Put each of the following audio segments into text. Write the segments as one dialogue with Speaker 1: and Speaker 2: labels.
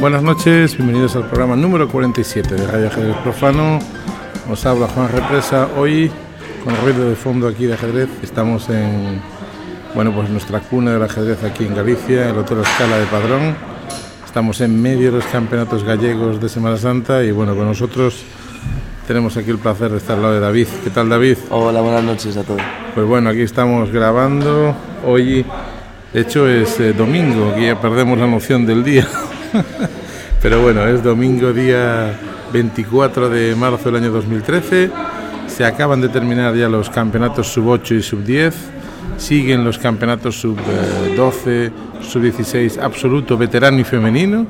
Speaker 1: Buenas noches, bienvenidos al programa número 47 de Radio Ajedrez Profano. Os habla Juan Represa. Hoy, con ruido de fondo aquí de ajedrez, estamos en bueno, pues nuestra cuna del ajedrez aquí en Galicia, el Hotel Escala de Padrón. Estamos en medio de los campeonatos gallegos de Semana Santa y bueno, con nosotros tenemos aquí el placer de estar al lado de David. ¿Qué tal David?
Speaker 2: Hola, buenas noches a todos.
Speaker 1: Pues bueno, aquí estamos grabando. Hoy, de hecho, es eh, domingo, que ya perdemos la noción del día. Pero bueno, es domingo, día 24 de marzo del año 2013. Se acaban de terminar ya los campeonatos sub 8 y sub 10. Siguen los campeonatos sub 12, sub 16, absoluto, veterano y femenino.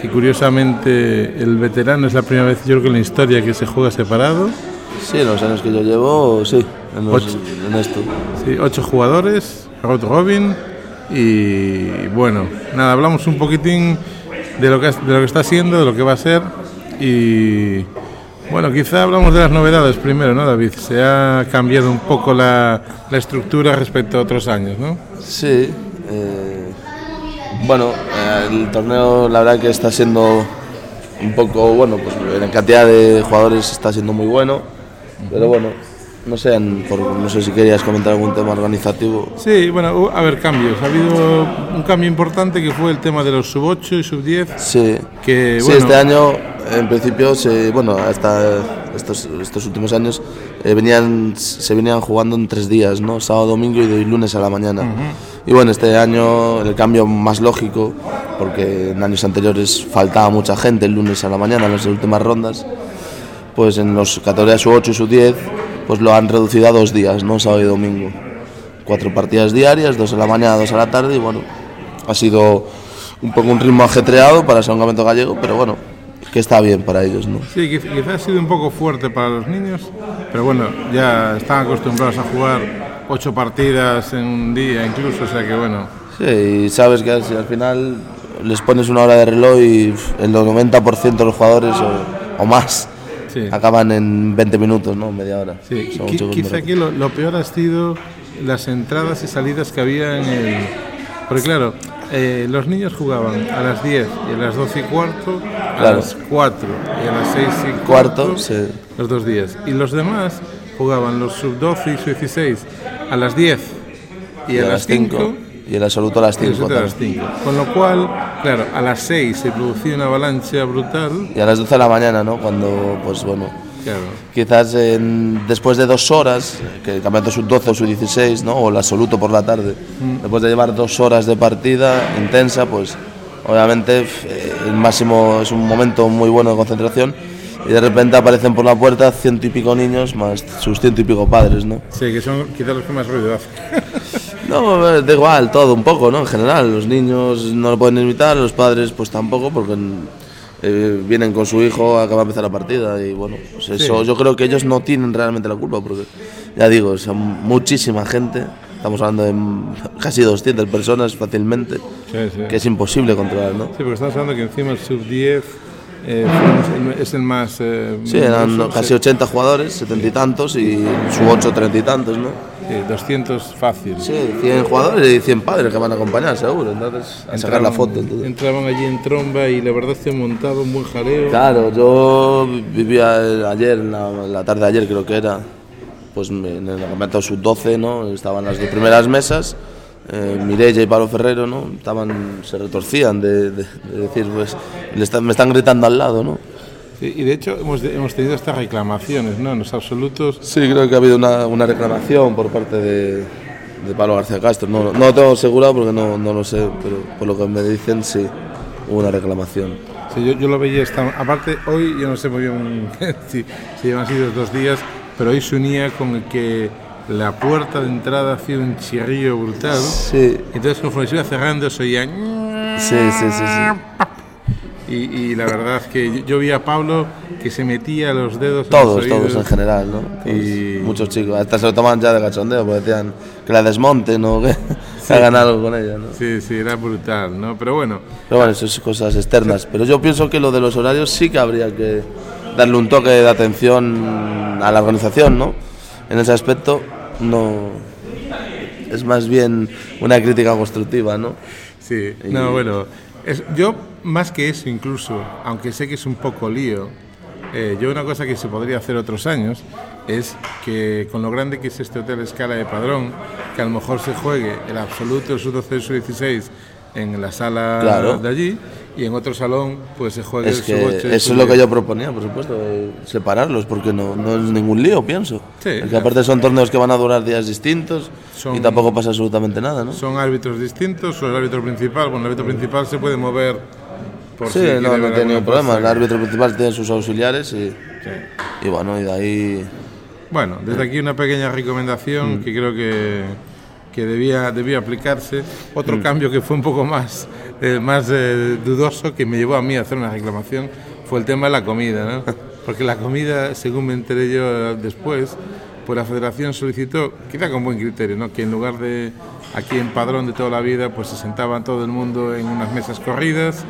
Speaker 1: Que curiosamente el veterano es la primera vez, yo creo que en la historia que se juega separado.
Speaker 2: Sí, los años que yo llevo, sí, en, los, en esto.
Speaker 1: Sí, ocho jugadores, Rod Robin. Y bueno, nada, hablamos un poquitín de lo que, de lo que está siendo, de lo que va a ser. Y bueno, quizá hablamos de las novedades primero, ¿no, David? Se ha cambiado un poco la, la estructura respecto a otros años, ¿no?
Speaker 2: Sí. Eh, bueno, eh, el torneo la verdad que está siendo un poco, bueno, pues en cantidad de jugadores está siendo muy bueno, pero bueno, no sé, por- no sé si querías comentar algún tema organizativo.
Speaker 1: Sí, bueno, a ver, cambios. Ha habido un cambio importante que fue el tema de los sub 8 y sub 10.
Speaker 2: Sí,
Speaker 1: Que,
Speaker 2: sí este año en principio, se, bueno, hasta estos, estos últimos años eh, venían, se venían jugando en tres días, ¿no? Sábado, domingo y de lunes a la mañana. Y bueno, este año el cambio más lógico, porque en años anteriores faltaba mucha gente el lunes a la mañana en las últimas rondas, pues en los categorías U8 y U10 pues lo han reducido a dos días, ¿no? Sábado y domingo. Cuatro partidas diarias, dos a la mañana, dos a la tarde y bueno, ha sido un poco un ritmo ajetreado para ser un campeonato gallego, pero bueno, que está bien para ellos, ¿no?
Speaker 1: Sí, quiz- quizás ha sido un poco fuerte para los niños, pero bueno, ya están acostumbrados a jugar ocho partidas en un día incluso, o sea que bueno.
Speaker 2: Sí, y sabes que si al final les pones una hora de reloj y el 90% de los jugadores o, o más
Speaker 1: Sí.
Speaker 2: acaban en 20 minutos, ¿no? Media hora.
Speaker 1: Sí,
Speaker 2: muchos
Speaker 1: quizá aquí lo, lo peor ha sido las entradas y salidas que había en el... Porque claro, eh, los niños jugaban a las 10 y a las 12 y cuarto, a
Speaker 2: Claro.
Speaker 1: las 4 y a las 6 y
Speaker 2: Cuarto,
Speaker 1: cuarto,
Speaker 2: sí.
Speaker 1: los dos días. Y los demás jugaban los sub 12 y sub 16 a las 10 y, a, las 5
Speaker 2: y el absoluto a las
Speaker 1: y los
Speaker 2: 5
Speaker 1: otros a las 5. Con lo cual, claro, a las 6 se producía una avalancha brutal.
Speaker 2: y a las 12 de la mañana, ¿no? Cuando, pues bueno,
Speaker 1: Claro.
Speaker 2: quizás en- después de dos horas, que el campeonato sub-12 o sub-16, ¿no? o el absoluto por la tarde,
Speaker 1: Mm.
Speaker 2: después de llevar dos horas de partida intensa, pues obviamente eh, el máximo es un momento muy bueno de concentración y de repente aparecen por la puerta ciento y pico niños más sus ciento y pico padres, ¿no?
Speaker 1: Sí, que son quizás los que más ruido hacen.
Speaker 2: No, da igual, todo un poco, ¿no? En general, los niños no lo pueden invitar, los padres pues tampoco, porque eh, vienen con su hijo, acaba de empezar la partida y bueno, pues eso yo creo que ellos no tienen realmente la culpa, porque ya digo, son muchísima gente, estamos hablando de casi 200 personas fácilmente,
Speaker 1: Sí, sí.
Speaker 2: que es imposible controlar, ¿no?
Speaker 1: Sí, porque estamos hablando que encima el sub 10 eh, fue- es el más. eh,
Speaker 2: Sí, eran
Speaker 1: numeroso,
Speaker 2: casi
Speaker 1: sí.
Speaker 2: 80 jugadores, 70 y tantos, y su 8, 30 y tantos, ¿no?
Speaker 1: Sí, 200 fácil.
Speaker 2: Sí, 100 jugadores y 100 padres que van a acompañar, seguro, entonces a sacar la foto. todo.
Speaker 1: Entraban allí en tromba y la verdad que montaba un buen jaleo.
Speaker 2: Claro, yo vivía ayer, la, la tarde de ayer creo que era, pues en el campeonato sub-12, ¿no? Estaban las dos primeras mesas, eh, Mireia y Pablo Ferrero, ¿no? Estaban, se retorcían de, de- de decir, pues, le están- me están gritando al lado, ¿no?
Speaker 1: Sí, y de hecho hemos, hemos tenido estas reclamaciones, ¿no? En los absolutos.
Speaker 2: Sí, creo que ha habido una, una reclamación por parte de, de Pablo García Castro. No, no lo tengo asegurado porque no, no lo sé, pero por lo que me dicen, sí, hubo una reclamación.
Speaker 1: Sí, yo, yo lo veía esta. Aparte, hoy yo no sé muy bien si, si han sido dos días, pero hoy se unía con el que la puerta de entrada hacía un chirrío brutal.
Speaker 2: Sí,
Speaker 1: Entonces, conforme se iba cerrando, se oía.
Speaker 2: sí, sí, sí. sí.
Speaker 1: Y, y la verdad es que yo, yo vi a Pablo que se metía los dedos en
Speaker 2: Todos,
Speaker 1: los
Speaker 2: todos en general, ¿no? Todos.
Speaker 1: Y-
Speaker 2: Muchos chicos, hasta se lo toman ya de cachondeo, porque decían que la desmonten o que hagan algo con ella, ¿no?
Speaker 1: Sí, sí, era brutal, ¿no? Pero bueno,
Speaker 2: Pero bueno, eso es cosas externas. Pero yo pienso que lo de los horarios sí que habría que darle un toque de atención a la organización, ¿no? En ese aspecto, no. Es más bien una crítica constructiva, ¿no?
Speaker 1: sí. No, bueno, Es, yo, más que eso incluso, aunque sé que es un poco lío, eh, yo una cosa que se podría hacer otros años es que con lo grande que es este hotel Escala de Padrón, que a lo mejor se juegue el absoluto, el sub-12 el sub-16 en la sala
Speaker 2: Claro.
Speaker 1: de allí y en otro salón pues se juegue
Speaker 2: Es que
Speaker 1: sub-8 y
Speaker 2: eso es lo que
Speaker 1: sub-10.
Speaker 2: yo proponía, por supuesto, eh, separarlos, porque no, no es ningún lío, pienso.
Speaker 1: Sí,
Speaker 2: porque aparte son torneos que van a durar días distintos
Speaker 1: Son-
Speaker 2: y tampoco pasa absolutamente nada, ¿no?
Speaker 1: Son árbitros distintos, o el árbitro principal, bueno, el árbitro principal se puede mover por
Speaker 2: Sí,
Speaker 1: si
Speaker 2: no, no tiene ningún problema.
Speaker 1: cosa.
Speaker 2: El árbitro principal tiene sus auxiliares y,
Speaker 1: Sí.
Speaker 2: y bueno, y de ahí...
Speaker 1: Bueno, desde aquí una pequeña
Speaker 2: Mm.
Speaker 1: recomendación que creo que, que debía, debía aplicarse. Otro
Speaker 2: Mm.
Speaker 1: cambio que fue un poco más, eh, más eh, dudoso, que me llevó a mí a hacer una reclamación, fue el tema de la comida. ¿no? Porque la comida, según me enteré yo después, pues la federación solicitó, quizá con buen criterio, ¿no? que en lugar de aquí en Padrón de toda la vida, pues se sentaban todo el mundo en unas mesas corridas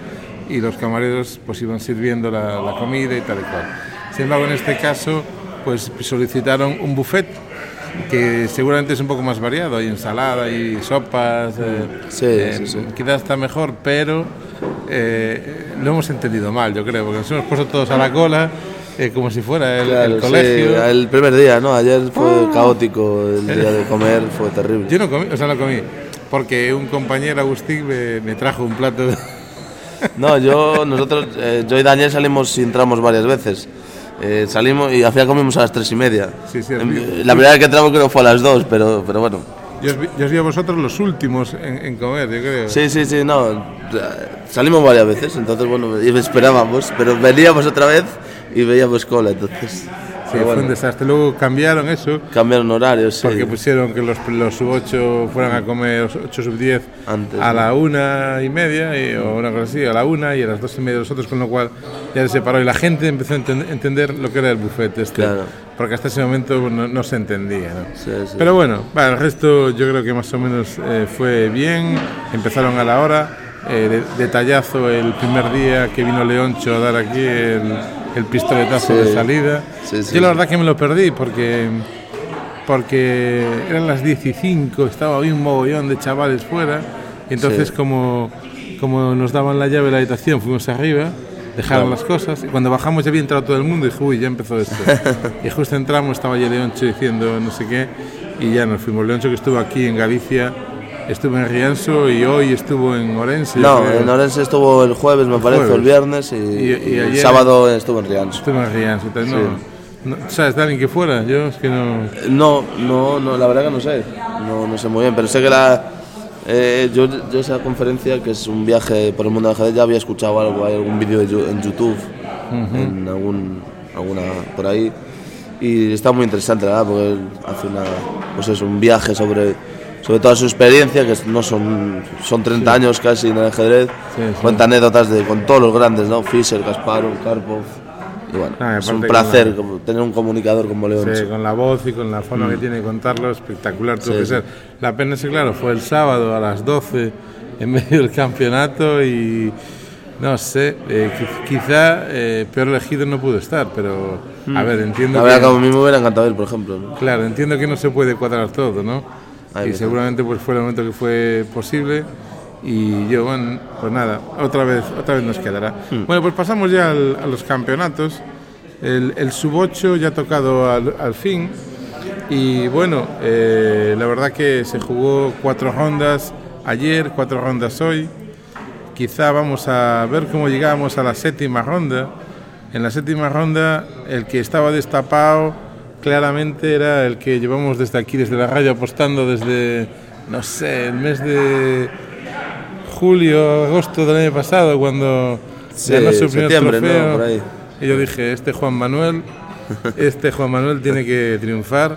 Speaker 1: y los camareros pues iban sirviendo la, la comida y tal y cual. Sin embargo, en este caso, pues solicitaron un buffet que seguramente es un poco más variado, hay ensalada y sopas, eh,
Speaker 2: Sí,
Speaker 1: eh,
Speaker 2: sí, sí.
Speaker 1: quizás está mejor, pero eh, lo hemos entendido mal, yo creo, porque nos hemos puesto todos a la cola eh, como si fuera el,
Speaker 2: Claro,
Speaker 1: el
Speaker 2: sí,
Speaker 1: colegio. Ah.
Speaker 2: el primer día, ¿no? Ayer fue caótico, el día de comer fue terrible.
Speaker 1: Yo no comí, o sea, no comí, porque un compañero, Agustín, me, me trajo un plato de...
Speaker 2: No, yo, nosotros, eh, yo y Daniel salimos y entramos varias veces. Eh, salimos y final comimos a las tres y media.
Speaker 1: Sí, sí,
Speaker 2: Em, La primera vez que entramos creo fue a las dos, pero, pero bueno.
Speaker 1: Yo os, vi, yo os vi a vosotros los últimos en, en comer, yo creo.
Speaker 2: Sí, sí, sí, no. eh, Salimos varias veces, entonces bueno, y esperábamos, pero veníamos otra vez y veíamos cola, entonces.
Speaker 1: Sí, fue un desastre. Luego cambiaron eso,
Speaker 2: cambiaron horarios, sí.
Speaker 1: porque pusieron que los, los sub 8 fueran a comer, los 8 sub 10
Speaker 2: Antes,
Speaker 1: a
Speaker 2: ¿no?
Speaker 1: la una y media, y- o una cosa así, a la una y a las dos y media los otros, con lo cual ya se separó y la gente empezó a enten- entender lo que era el buffet este,
Speaker 2: Claro.
Speaker 1: porque hasta ese momento no, no se entendía. ¿no?
Speaker 2: Sí, sí.
Speaker 1: Pero bueno, va, el resto yo creo que más o menos eh, fue bien, empezaron a la hora, eh, de- detallazo el primer día que vino Leoncho a dar aquí el, el pistoletazo
Speaker 2: Sí.
Speaker 1: de salida.
Speaker 2: Sí, sí,
Speaker 1: yo la verdad que me lo perdí porque porque eran las 15, estaba hoy un mogollón de chavales fuera, y entonces como, como nos daban la llave de la habitación, fuimos arriba, dejaron las cosas, y cuando bajamos ya había entrado todo el mundo y dije, uy, ya empezó esto. y justo entramos, estaba ya Leoncho diciendo no sé qué, y ya nos fuimos. Leoncho que estuvo aquí en Galicia, estuvo en Rianso y hoy estuvo en Orense.
Speaker 2: No,
Speaker 1: creo.
Speaker 2: en Orense estuvo el jueves, me parece, el viernes, y,
Speaker 1: Y- y
Speaker 2: y el sábado estuvo en Riancho.
Speaker 1: Estuvo en Rianso. entonces no, no- ¿Sabes de alguien que fuera? Yo es que no...
Speaker 2: No, no, no, la verdad que no sé, no, no sé muy bien, pero sé que la, eh, yo, yo esa conferencia, que es un viaje por el mundo del ajedrez, ya había escuchado algo, hay algún vídeo de en YouTube, en algún, alguna por ahí, y está muy interesante, la verdad, porque hace una, pues es un viaje sobre, sobre toda su experiencia, que no son, son 30 años casi en el ajedrez,
Speaker 1: Sí, sí.
Speaker 2: cuenta anécdotas de, con todos los grandes, ¿no? Fischer, Kasparov, Karpov, y bueno,
Speaker 1: Ah,
Speaker 2: es un placer
Speaker 1: la-
Speaker 2: tener un comunicador como León.
Speaker 1: Sí, con la voz y con la forma que tiene de contarlo, espectacular tuvo
Speaker 2: Mm. Sí,
Speaker 1: que
Speaker 2: sí.
Speaker 1: ser. La pena es que, claro, fue el sábado a las 12 en medio del campeonato y no sé, eh, qui- quizá eh, peor elegido no pudo estar, pero a ver, entiendo
Speaker 2: Mm. La verdad que a mí me hubiera encantado ir, por ejemplo. ¿no?
Speaker 1: claro, entiendo que no se puede cuadrar todo, ¿no?
Speaker 2: Ahí
Speaker 1: y
Speaker 2: está.
Speaker 1: seguramente pues fue el momento que fue posible y yo, bueno, pues nada, otra vez, otra vez nos quedará.
Speaker 2: Hmm.
Speaker 1: Bueno, pues pasamos ya al- a los campeonatos. El, el sub 8 ya ha tocado al, al fin y bueno, eh, la verdad que se jugó cuatro rondas ayer, cuatro rondas hoy. Quizá vamos a ver cómo llegamos a la séptima ronda. En la séptima ronda el que estaba destapado claramente era el que llevamos desde aquí, desde la radio, apostando desde, no sé, el mes de julio, agosto del año pasado, cuando
Speaker 2: Sí,
Speaker 1: ganó su primer
Speaker 2: septiembre, ¿no?
Speaker 1: trofeo.
Speaker 2: Por ahí.
Speaker 1: Y yo dije, este Juan Manuel, este Juan Manuel tiene que triunfar.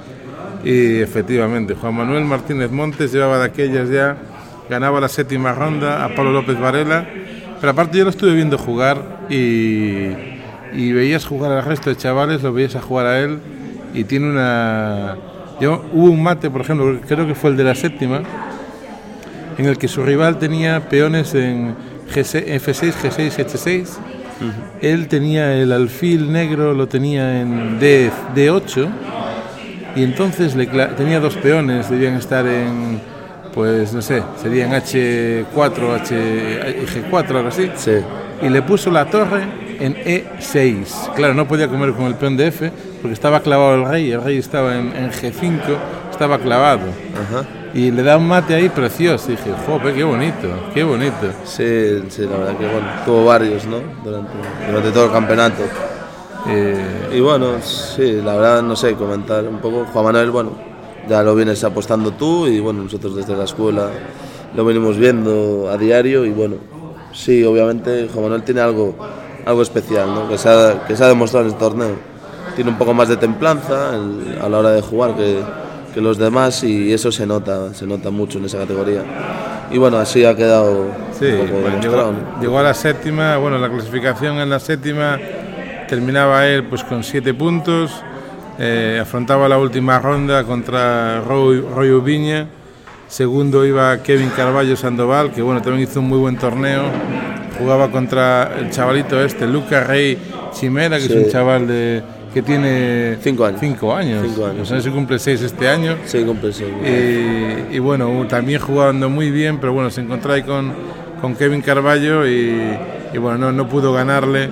Speaker 1: Y efectivamente, Juan Manuel Martínez Montes llevaba de aquellas ya, ganaba la séptima ronda a Pablo López Varela. Pero aparte yo lo estuve viendo jugar y, y veías jugar al resto de chavales, lo veías a jugar a él y tiene una... Yo, hubo un mate, por ejemplo, creo que fue el de la séptima, en el que su rival tenía peones en G6, F6, G6, H6. Él tenía el alfil negro, lo tenía en D, D8 y entonces le tenía dos peones, debían estar en pues no sé, serían H4, H, G4, algo así.
Speaker 2: Sí.
Speaker 1: Y le puso la torre en E6. Claro, no podía comer con el peón de F porque estaba clavado el rey, el rey estaba en, en G5, estaba clavado.
Speaker 2: Ajá.
Speaker 1: Y le da un mate ahí precioso. Y dije, jope, qué bonito, qué bonito.
Speaker 2: Sí, sí, la verdad que bueno, tuvo varios, ¿no? Durante, durante todo el campeonato.
Speaker 1: Eh,
Speaker 2: Y bueno, sí, la verdad no sé, comentar un poco. Juan Manuel, bueno, ya lo vienes apostando tú y bueno, nosotros desde la escuela lo venimos viendo a diario y bueno, sí, obviamente Juan Manuel tiene algo, algo especial, ¿no? Que se, ha, que se ha demostrado en el torneo. Tiene un poco más de templanza el- a la hora de jugar que, que los demás y eso se nota, se nota mucho en esa categoría. Y bueno, así ha quedado
Speaker 1: Sí,
Speaker 2: un poco
Speaker 1: bueno,
Speaker 2: demostrado.
Speaker 1: llegó, llegó a la séptima, bueno, la clasificación en la séptima terminaba él pues con siete puntos, eh, afrontaba la última ronda contra Roy, Roy Ubiña, segundo iba Kevin Carballo Sandoval, que bueno, también hizo un muy buen torneo, jugaba contra el chavalito este, Luca Rey Chimera, que
Speaker 2: Sí.
Speaker 1: es un chaval de, que tiene
Speaker 2: Cinco años.
Speaker 1: cinco años,
Speaker 2: Cinco años,
Speaker 1: o sea, se cumple seis este año.
Speaker 2: Sí, cumple, sí.
Speaker 1: Y, y bueno, también jugando muy bien, pero bueno, se encontró ahí con, con Kevin Carballo y, y bueno, no, no pudo ganarle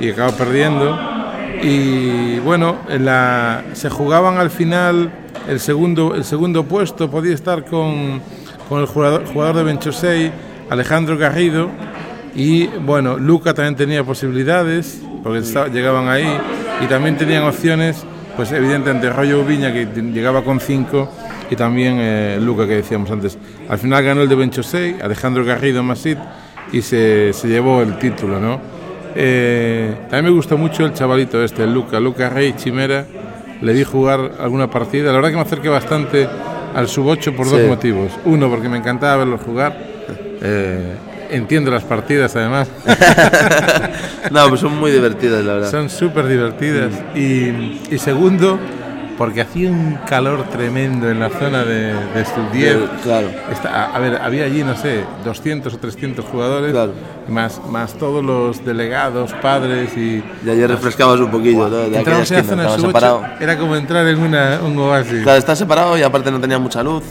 Speaker 1: y acabó perdiendo. Y bueno, en la, se jugaban al final el segundo, el segundo puesto, podía estar con, con el jugador, jugador de Benchosei, Alejandro Garrido, y bueno, Luca también tenía posibilidades, porque llegaban ahí, y también tenían opciones, pues evidentemente Rollo Viña, que llegaba con 5, y también eh, Luca, que decíamos antes. Al final ganó el de Benchosei, Alejandro Garrido Masit, y se, se llevó el título, ¿no? Eh, también me gustó mucho el chavalito este, el Luca, Luca Rey Chimera, le vi jugar alguna partida, la verdad que me acerqué bastante al sub-8 por dos
Speaker 2: Sí.
Speaker 1: motivos. Uno, porque me encantaba verlo jugar, eh, entiendo las partidas además,
Speaker 2: No, pues son muy divertidas, la verdad.
Speaker 1: son súper divertidas. Y, y segundo, porque hacía un calor tremendo en la zona de, de Studiev.
Speaker 2: Eh, Claro.
Speaker 1: Está- a, a ver, había allí, no sé, 200 o 300 jugadores,
Speaker 2: Claro.
Speaker 1: más, más todos los delegados, padres y...
Speaker 2: Y ayer refrescabas un poquillo, ¿no? De
Speaker 1: Entramos en la zona sub era como entrar en una, un oasis.
Speaker 2: Claro, está separado y aparte no tenía mucha luz,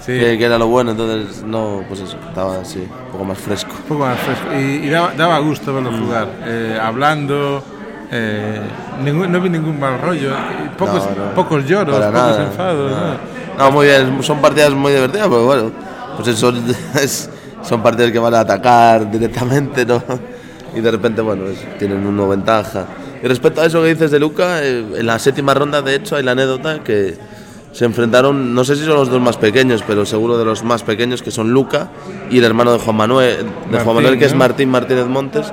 Speaker 1: Sí.
Speaker 2: que, que era lo bueno, entonces no, pues eso, estaba así, un poco más fresco.
Speaker 1: Un poco más fresco. Y, y daba, daba gusto verlo
Speaker 2: Mm.
Speaker 1: jugar, eh, hablando, eh, ningún- no vi ningún mal rollo, pocos,
Speaker 2: No, no,
Speaker 1: pocos lloros, pocos
Speaker 2: nada,
Speaker 1: enfados. ¿no?
Speaker 2: No, muy bien, son partidas muy divertidas, pero bueno, pues eso, son, es- son partidas que van a atacar directamente, ¿no? Y de repente, bueno, es- tienen una ventaja. Y respecto a eso que dices de Luca, eh, en la séptima ronda, de hecho, hay la anécdota que se enfrentaron, no sé si son los dos más pequeños, pero seguro de los más pequeños, que son Luca y el hermano de Juan Manuel, de
Speaker 1: Martín,
Speaker 2: Juan Manuel que es
Speaker 1: ¿no?
Speaker 2: Martín Martínez Montes.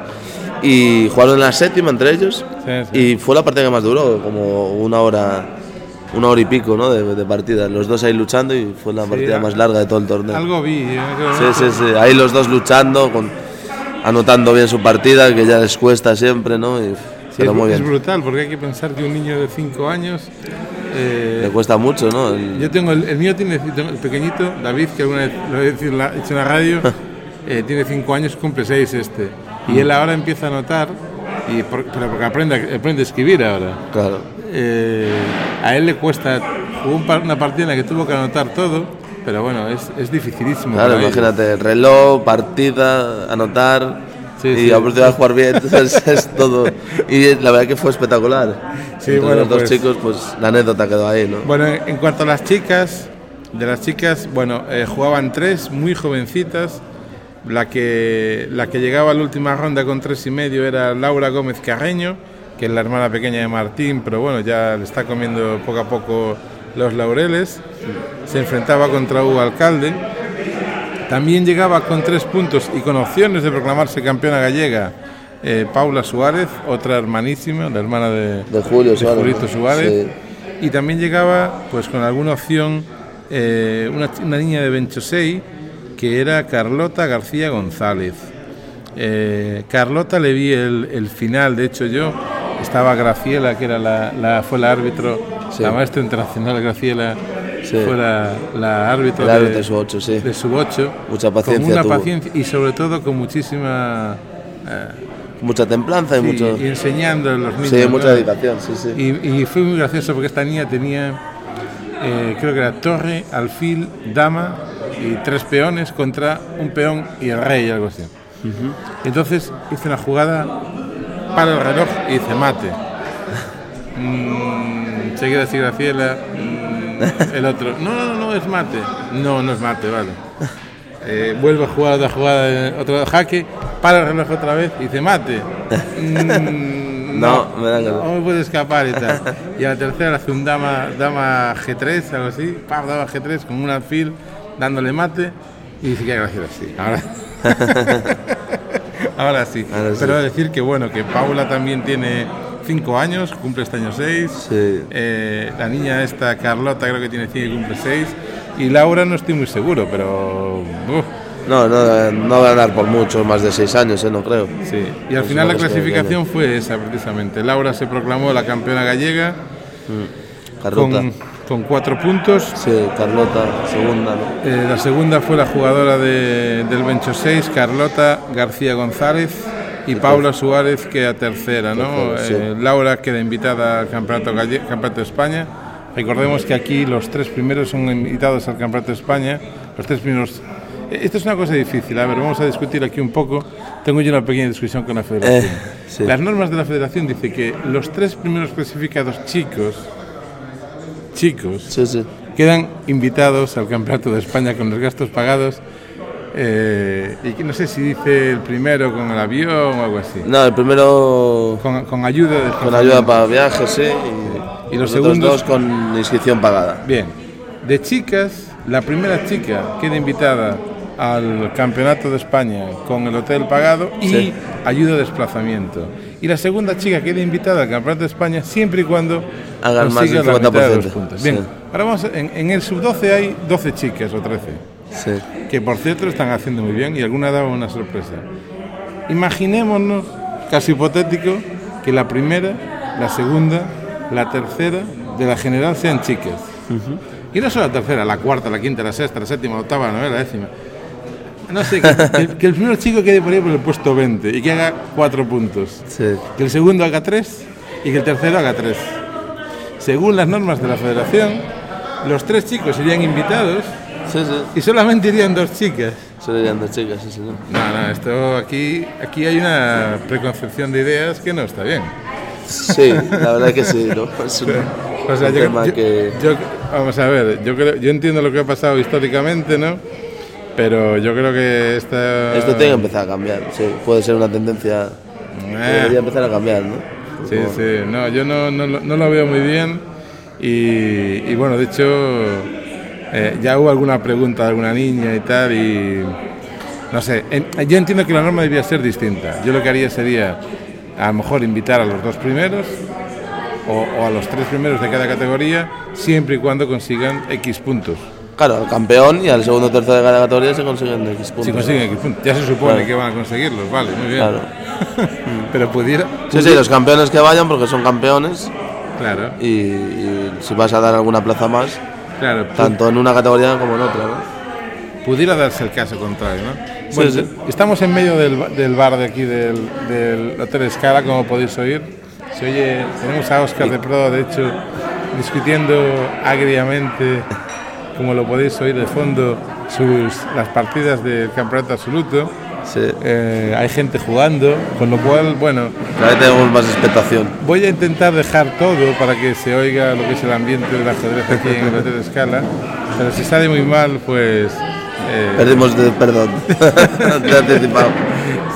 Speaker 2: Y jugaron en la séptima entre ellos.
Speaker 1: Sí, sí.
Speaker 2: Y fue la partida que más duró, como una hora, una hora y pico ¿no? de, de partida. Los dos ahí luchando y fue la partida
Speaker 1: a-
Speaker 2: más larga de todo el torneo.
Speaker 1: Algo vi. eh,
Speaker 2: Sí, sí, sí. Ahí los dos luchando, con, anotando bien su partida, que ya les cuesta siempre, ¿no? Y,
Speaker 1: Sí,
Speaker 2: pero
Speaker 1: es,
Speaker 2: muy
Speaker 1: es
Speaker 2: bien.
Speaker 1: brutal, porque hay que pensar que un niño de 5 años... eh,
Speaker 2: Le cuesta mucho, ¿no? El-
Speaker 1: Yo tengo el, el mío tiene tengo el pequeñito David que alguna vez lo he dicho en la, hecho en la radio eh, tiene cinco años cumple seis este. Y él ahora empieza a notar y por- pero porque aprende aprende a escribir ahora.
Speaker 2: Claro.
Speaker 1: Eh, a él le cuesta jugó un par- una partida en la que tuvo que anotar todo pero bueno es, es dificilísimo
Speaker 2: Claro, imagínate, reloj, partida, anotar
Speaker 1: Sí,
Speaker 2: y
Speaker 1: sí.
Speaker 2: a oportunidad de jugar bien, entonces es todo. Y la verdad que fue espectacular.
Speaker 1: Sí,
Speaker 2: Entre
Speaker 1: bueno,
Speaker 2: los dos
Speaker 1: pues-
Speaker 2: chicos, pues la anécdota quedó ahí, ¿no?
Speaker 1: Bueno, en en cuanto a las chicas, de las chicas, bueno, eh, jugaban tres muy jovencitas. La que, la que llegaba a la última ronda con tres y medio era Laura Gómez Carreño, que es la hermana pequeña de Martín, pero bueno, ya le está comiendo poco a poco los laureles. Se enfrentaba contra Hugo Alcalde. También llegaba con tres puntos y con opciones de proclamarse campeona gallega eh, Paula Suárez, otra hermanísima, la hermana de,
Speaker 2: De Julio
Speaker 1: de
Speaker 2: Suárez.
Speaker 1: Suárez. Y también llegaba pues con alguna opción eh, una, una niña de Benchosei que era Carlota García González. Eh, Carlota le vi el, el final, de hecho yo estaba Graciela, que era la, la- fue la árbitro,
Speaker 2: Sí.
Speaker 1: la maestra internacional Graciela,
Speaker 2: Sí.
Speaker 1: fue la, la árbitro
Speaker 2: El
Speaker 1: de,
Speaker 2: árbitro de su ocho, sí.
Speaker 1: de sub 8.
Speaker 2: Mucha
Speaker 1: Con
Speaker 2: paciencia
Speaker 1: una
Speaker 2: tuvo.
Speaker 1: paciencia y sobre todo con muchísima... eh,
Speaker 2: Mucha templanza y
Speaker 1: sí,
Speaker 2: mucho.
Speaker 1: y enseñando a los niños.
Speaker 2: Sí, mucha
Speaker 1: ¿no?
Speaker 2: dedicación, sí, sí.
Speaker 1: Y, y fue muy gracioso porque esta niña tenía, eh, creo que era torre, alfil, dama y tres peones contra un peón y el rey, algo así. Entonces hice una jugada para el reloj y dice mate. Mm, así Graciela. mm, el otro. No, no, no, es mate. No, no es mate, vale. Eh, vuelve a jugar otra jugada, otro jaque, para el reloj otra vez y dice mate. Mm,
Speaker 2: No, me da ganas.
Speaker 1: no me puede escapar y tal. Y a la tercera hace un dama, dama G3, algo así, pam, dama G3 con un alfil dándole mate y dice que gracias sí. Ahora, ahora sí.
Speaker 2: Ahora sí.
Speaker 1: Pero decir que bueno, que Paula también tiene 5 años, cumple este año 6.
Speaker 2: Sí.
Speaker 1: la niña esta, Carlota, creo que tiene 5 y cumple 6. Y Laura no estoy muy seguro, pero... uf,
Speaker 2: No, no, no va a ganar por mucho, más de seis años, ¿eh? no creo.
Speaker 1: Sí, y al
Speaker 2: Pues
Speaker 1: final la clasificación fue esa precisamente. Laura se proclamó la campeona gallega
Speaker 2: Carlota.
Speaker 1: con, con cuatro puntos.
Speaker 2: Sí, Carlota, segunda, ¿no?
Speaker 1: Eh, la segunda fue la jugadora de- del Bencho 6, Carlota García González y Paula Suárez, que a tercera. ¿no?
Speaker 2: Tercera, sí.
Speaker 1: Eh, Laura queda invitada al Campeonato, Galle- Campeonato de España. Recordemos que aquí los tres primeros son invitados al Campeonato de España. Los tres primeros. Eh, Esto es una cosa difícil. A ver, vamos a discutir aquí un poco. Tengo yo una pequeña discusión con la Federación.
Speaker 2: Eh, sí.
Speaker 1: Las normas de la Federación dicen que los tres primeros clasificados chicos, chicos,
Speaker 2: Sí, sí.
Speaker 1: quedan invitados al Campeonato de España con los gastos pagados. Eh, y que no sé si dice el primero con el avión o algo así.
Speaker 2: No, el primero
Speaker 1: Con, con ayuda de
Speaker 2: con ayuda para viajes, sí. Y,
Speaker 1: Y los
Speaker 2: otros
Speaker 1: segundos-
Speaker 2: dos con inscripción pagada.
Speaker 1: Bien, de chicas, la primera chica queda invitada al Campeonato de España con el hotel pagado y
Speaker 2: Sí.
Speaker 1: ayuda de desplazamiento. Y la segunda chica queda invitada al Campeonato de España siempre y cuando
Speaker 2: Hagan más del
Speaker 1: la mitad de los
Speaker 2: 50%,
Speaker 1: puntos.
Speaker 2: sí.
Speaker 1: Bien, ahora vamos, a- en, en el sub-12 hay 12 chicas o 13.
Speaker 2: Sí.
Speaker 1: que por cierto lo están haciendo muy bien y alguna daba una sorpresa. Imaginémonos, casi hipotético, que la primera, la segunda, la tercera de la general sean chicas. Y no solo la tercera, la cuarta, la quinta, la sexta, la séptima, la octava, la novena, la décima. No sé, que, que- que el primer chico quede por ahí por el puesto 20 y que haga cuatro puntos.
Speaker 2: Sí.
Speaker 1: Que el segundo haga tres y que el tercero haga tres. Según las normas de la federación, los tres chicos serían invitados
Speaker 2: Sí, sí.
Speaker 1: y solamente irían dos chicas.
Speaker 2: Serían dos chicas, sí, señor.
Speaker 1: No, no, esto aquí, aquí hay una preconcepción de ideas que no está bien.
Speaker 2: Sí, la verdad que sí, ¿no? Es un,
Speaker 1: O sea,
Speaker 2: un
Speaker 1: yo,
Speaker 2: tema
Speaker 1: yo-
Speaker 2: que...
Speaker 1: yo- vamos a ver, yo, creo, yo entiendo lo que ha pasado históricamente, ¿no? Pero yo creo que esta...
Speaker 2: Esto tiene que empezar a cambiar, sí. Puede ser una tendencia que
Speaker 1: Eh,
Speaker 2: debería empezar a cambiar, ¿no?
Speaker 1: sí, sí, no, yo no, no, lo- no lo veo muy bien y, y bueno, de hecho, eh, ya hubo alguna pregunta de alguna niña y tal y... No sé, en- yo entiendo que la norma debía ser distinta. Yo lo que haría sería, a lo mejor, invitar a los dos primeros o, o a los tres primeros de cada categoría, siempre y cuando consigan X puntos.
Speaker 2: Claro, al campeón y al segundo o tercero de cada categoría se consiguen X puntos.
Speaker 1: Si consiguen X puntos, ya se supone
Speaker 2: Claro.
Speaker 1: que van a conseguirlos, vale, muy bien.
Speaker 2: Claro.
Speaker 1: Pero pudiera.
Speaker 2: Sí, sí, los campeones que vayan porque son campeones
Speaker 1: Claro,
Speaker 2: y, y si vas a dar alguna plaza más,
Speaker 1: claro.
Speaker 2: tanto en una categoría como en otra, ¿no?
Speaker 1: pudiera darse el caso contrario, ¿no? Bueno,
Speaker 2: sí.
Speaker 1: estamos en medio del, del bar de aquí del, del Hotel Escala, como podéis oír. Se oye, tenemos a Oscar de Pro, de hecho, discutiendo agriamente, como lo podéis oír de fondo, sus, las partidas del campeonato absoluto.
Speaker 2: Sí.
Speaker 1: Eh, hay gente jugando, con lo cual, bueno,
Speaker 2: Cada vez tenemos más expectación.
Speaker 1: Voy a intentar dejar todo para que se oiga lo que es el ambiente del ajedrez aquí en el Hotel Escala, pero si sale muy mal, pues eh,
Speaker 2: Perdimos de perdón. Te anticipado.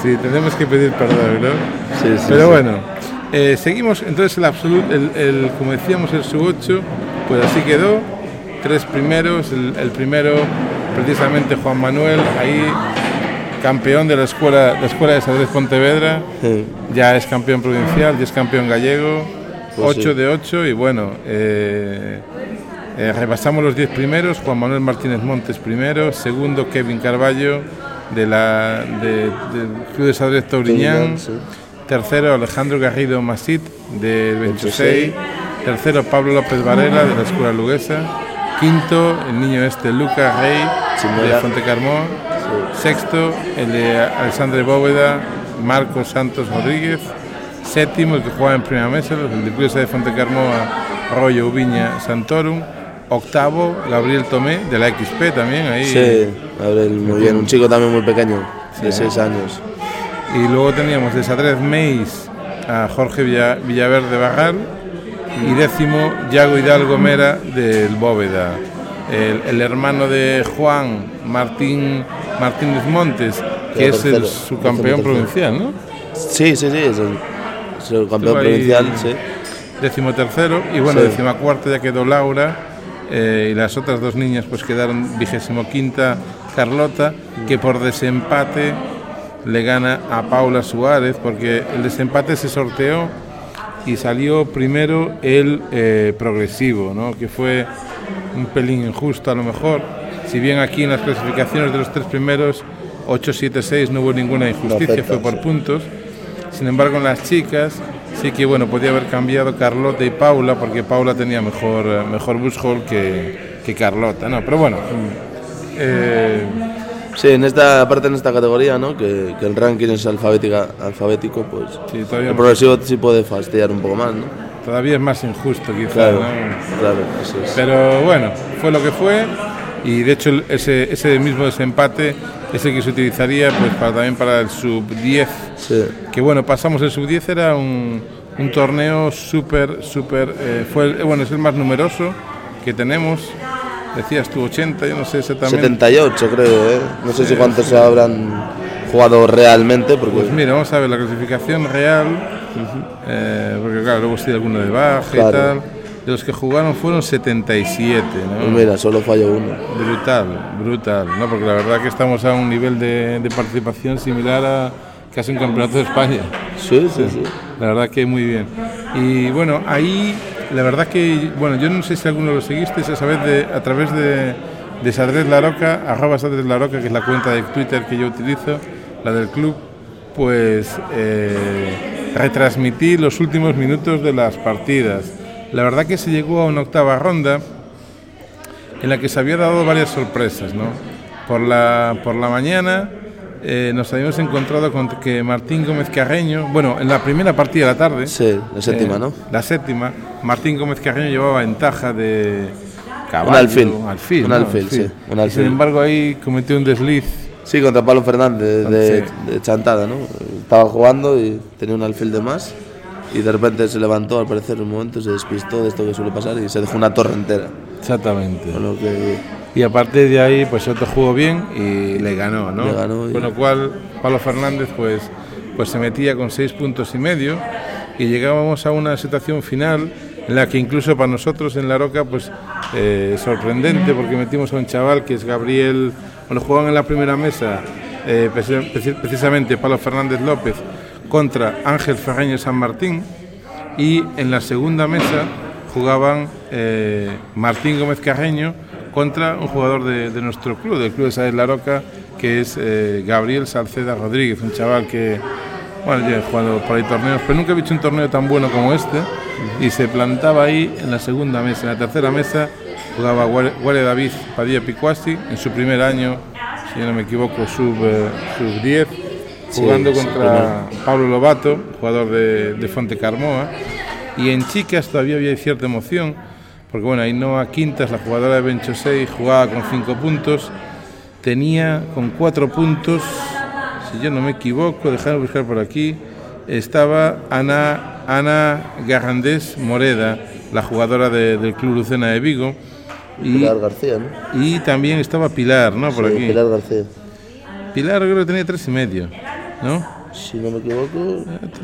Speaker 1: sí, tenemos que pedir perdón, ¿no?
Speaker 2: Sí, sí,
Speaker 1: pero
Speaker 2: sí.
Speaker 1: bueno, eh, seguimos entonces el absoluto, el, el- como decíamos, el sub 8, pues así quedó, tres primeros, el, el primero precisamente Juan Manuel, ahí campeón de la escuela, la escuela de Ajedrez Pontevedra,
Speaker 2: Sí.
Speaker 1: ya es campeón provincial, ya es campeón gallego,
Speaker 2: Pues
Speaker 1: 8
Speaker 2: sí.
Speaker 1: de 8 y bueno, eh, eh, repasamos los 10 primeros, Juan Manuel Martínez Montes primero, segundo Kevin Carballo de la, de- del Club de Sadrez Tobriñán,
Speaker 2: Sí.
Speaker 1: tercero Alejandro Garrido Masit de 26, tercero Pablo López Varela de la Escuela Luguesa, quinto el niño este Lucas Rey de
Speaker 2: Chimera.
Speaker 1: Fontecarmón, Sexto, el de Alexandre Bóveda, Marcos Santos Rodríguez. Séptimo, el que juega en primera mesa, el de Club de Arroyo, Ubiña, Santorum. octavo, Gabriel Tomé, de la XP también. Ahí.
Speaker 2: Sí, Gabriel, muy bien. Un chico también muy pequeño, de 6 años.
Speaker 1: Y luego teníamos de Sadrez Meis a Jorge Villaverde Barral y décimo Yago Hidalgo Mera del Bóveda. El, hermano de Juan Martín Martínez Montes, que es el, su campeón provincial, ¿no?
Speaker 2: Sí, sí, sí, es el, campeón provincial, sí.
Speaker 1: Décimo tercero, y bueno, décima cuarta ya quedó Laura, eh, y las otras dos niñas pues quedaron vigésimo quinta Carlota, que por desempate le gana a Paula Suárez, porque el desempate se sorteó y salió primero el eh, progresivo, ¿no? que fue un pelín injusto a lo mejor. Si bien aquí en las clasificaciones de los tres primeros, 8, 7, 6, no hubo ninguna injusticia, fue por puntos. Sin embargo, en las chicas sí que bueno, podía haber cambiado Carlota y Paula, porque Paula tenía mejor, eh, mejor bushole que, que Carlota, ¿no? Pero bueno.
Speaker 2: Eh, Sí, en esta parte en esta categoría, ¿no? Que, el ranking es alfabética, alfabético, pues el progresivo sí puede fastidiar un poco más, ¿no?
Speaker 1: Todavía es más injusto, quizás.
Speaker 2: Claro, claro,
Speaker 1: Pero bueno, fue lo que fue y de hecho ese, ese mismo desempate es el que se utilizaría pues para, también para el sub 10. Que bueno, pasamos el sub 10 era un, un torneo súper, súper, eh, fue bueno, es el más numeroso que tenemos Decías tú 80, yo no sé exactamente.
Speaker 2: 78 creo, ¿eh? No sé si cuántos se habrán jugado realmente. Porque...
Speaker 1: Pues mira, vamos a ver la clasificación real, eh, porque claro, luego sí alguno de baja y tal. De los que jugaron fueron 77, ¿no?
Speaker 2: Pues mira, solo falló uno.
Speaker 1: Brutal, brutal, ¿no? Porque la verdad que estamos a un nivel de, de participación similar a casi un campeonato de España.
Speaker 2: Sí, sí, sí.
Speaker 1: La verdad que muy bien. Y bueno, ahí la verdad que, bueno, yo no sé si alguno lo seguiste esa vez de, a través de, de Sadrez La Roca, arroba Sadrez La Roca, que es la cuenta de Twitter que yo utilizo, la del club, pues eh, retransmití los últimos minutos de las partidas. La verdad que se llegó a una octava ronda en la que se había dado varias sorpresas, ¿no? Por la, por la mañana eh, nos habíamos encontrado con que Martín Gómez Carreño, bueno, en la primera partida de la tarde.
Speaker 2: Sí, la séptima,
Speaker 1: eh,
Speaker 2: ¿no?
Speaker 1: La séptima, Martín Gómez Carreño llevaba ventaja de
Speaker 2: caballo. Un alfil.
Speaker 1: Un alfil,
Speaker 2: un alfil, sí. Un
Speaker 1: sin embargo, ahí cometió un desliz.
Speaker 2: Sí, contra Pablo Fernández de, Chantada, ¿no? Estaba jugando y tenía un alfil de más y de repente se levantó, al parecer, en un momento se despistó de esto que suele pasar y se dejó una torre entera.
Speaker 1: Exactamente.
Speaker 2: Con lo que
Speaker 1: y a partir de ahí pues otro jugó bien y le ganó, ¿no? Con lo cual Pablo Fernández pues, pues se metía con seis puntos y medio y llegábamos a una situación final la que incluso para nosotros en La Roca pues eh, sorprendente porque metimos a un chaval que es Gabriel, bueno jugaban en la primera mesa eh, precisamente Pablo Fernández López contra Ángel Ferreño San Martín y en la segunda mesa jugaban eh, Martín Gómez Carreño contra un jugador de, nuestro club, del club de Sáenz La Roca, que es Gabriel Salceda Rodríguez, un chaval que, bueno, ya jugado por ahí torneos, pero nunca he visto un torneo tan bueno como este, y se plantaba ahí en la segunda mesa. En la tercera mesa jugaba Guardia David Padilla Picuasti, en su primer año, si no me equivoco, sub, eh, sub 10, jugando contra Pablo Lobato, jugador de, de Fonte Carmoa, y en chicas todavía había cierta emoción porque bueno, Ainhoa Quintas, la jugadora de Benchosei, jugaba con 5 puntos, tenía con 4 puntos, si yo no me equivoco, déjame buscar por aquí, estaba Ana, Ana Garrandés Moreda, la jugadora del Club Lucena de Vigo.
Speaker 2: Y, Pilar García, ¿no?
Speaker 1: Y también estaba Pilar, ¿no? Por aquí.
Speaker 2: Pilar García.
Speaker 1: Pilar creo que tenía tres y medio, ¿no?
Speaker 2: Si no me equivoco.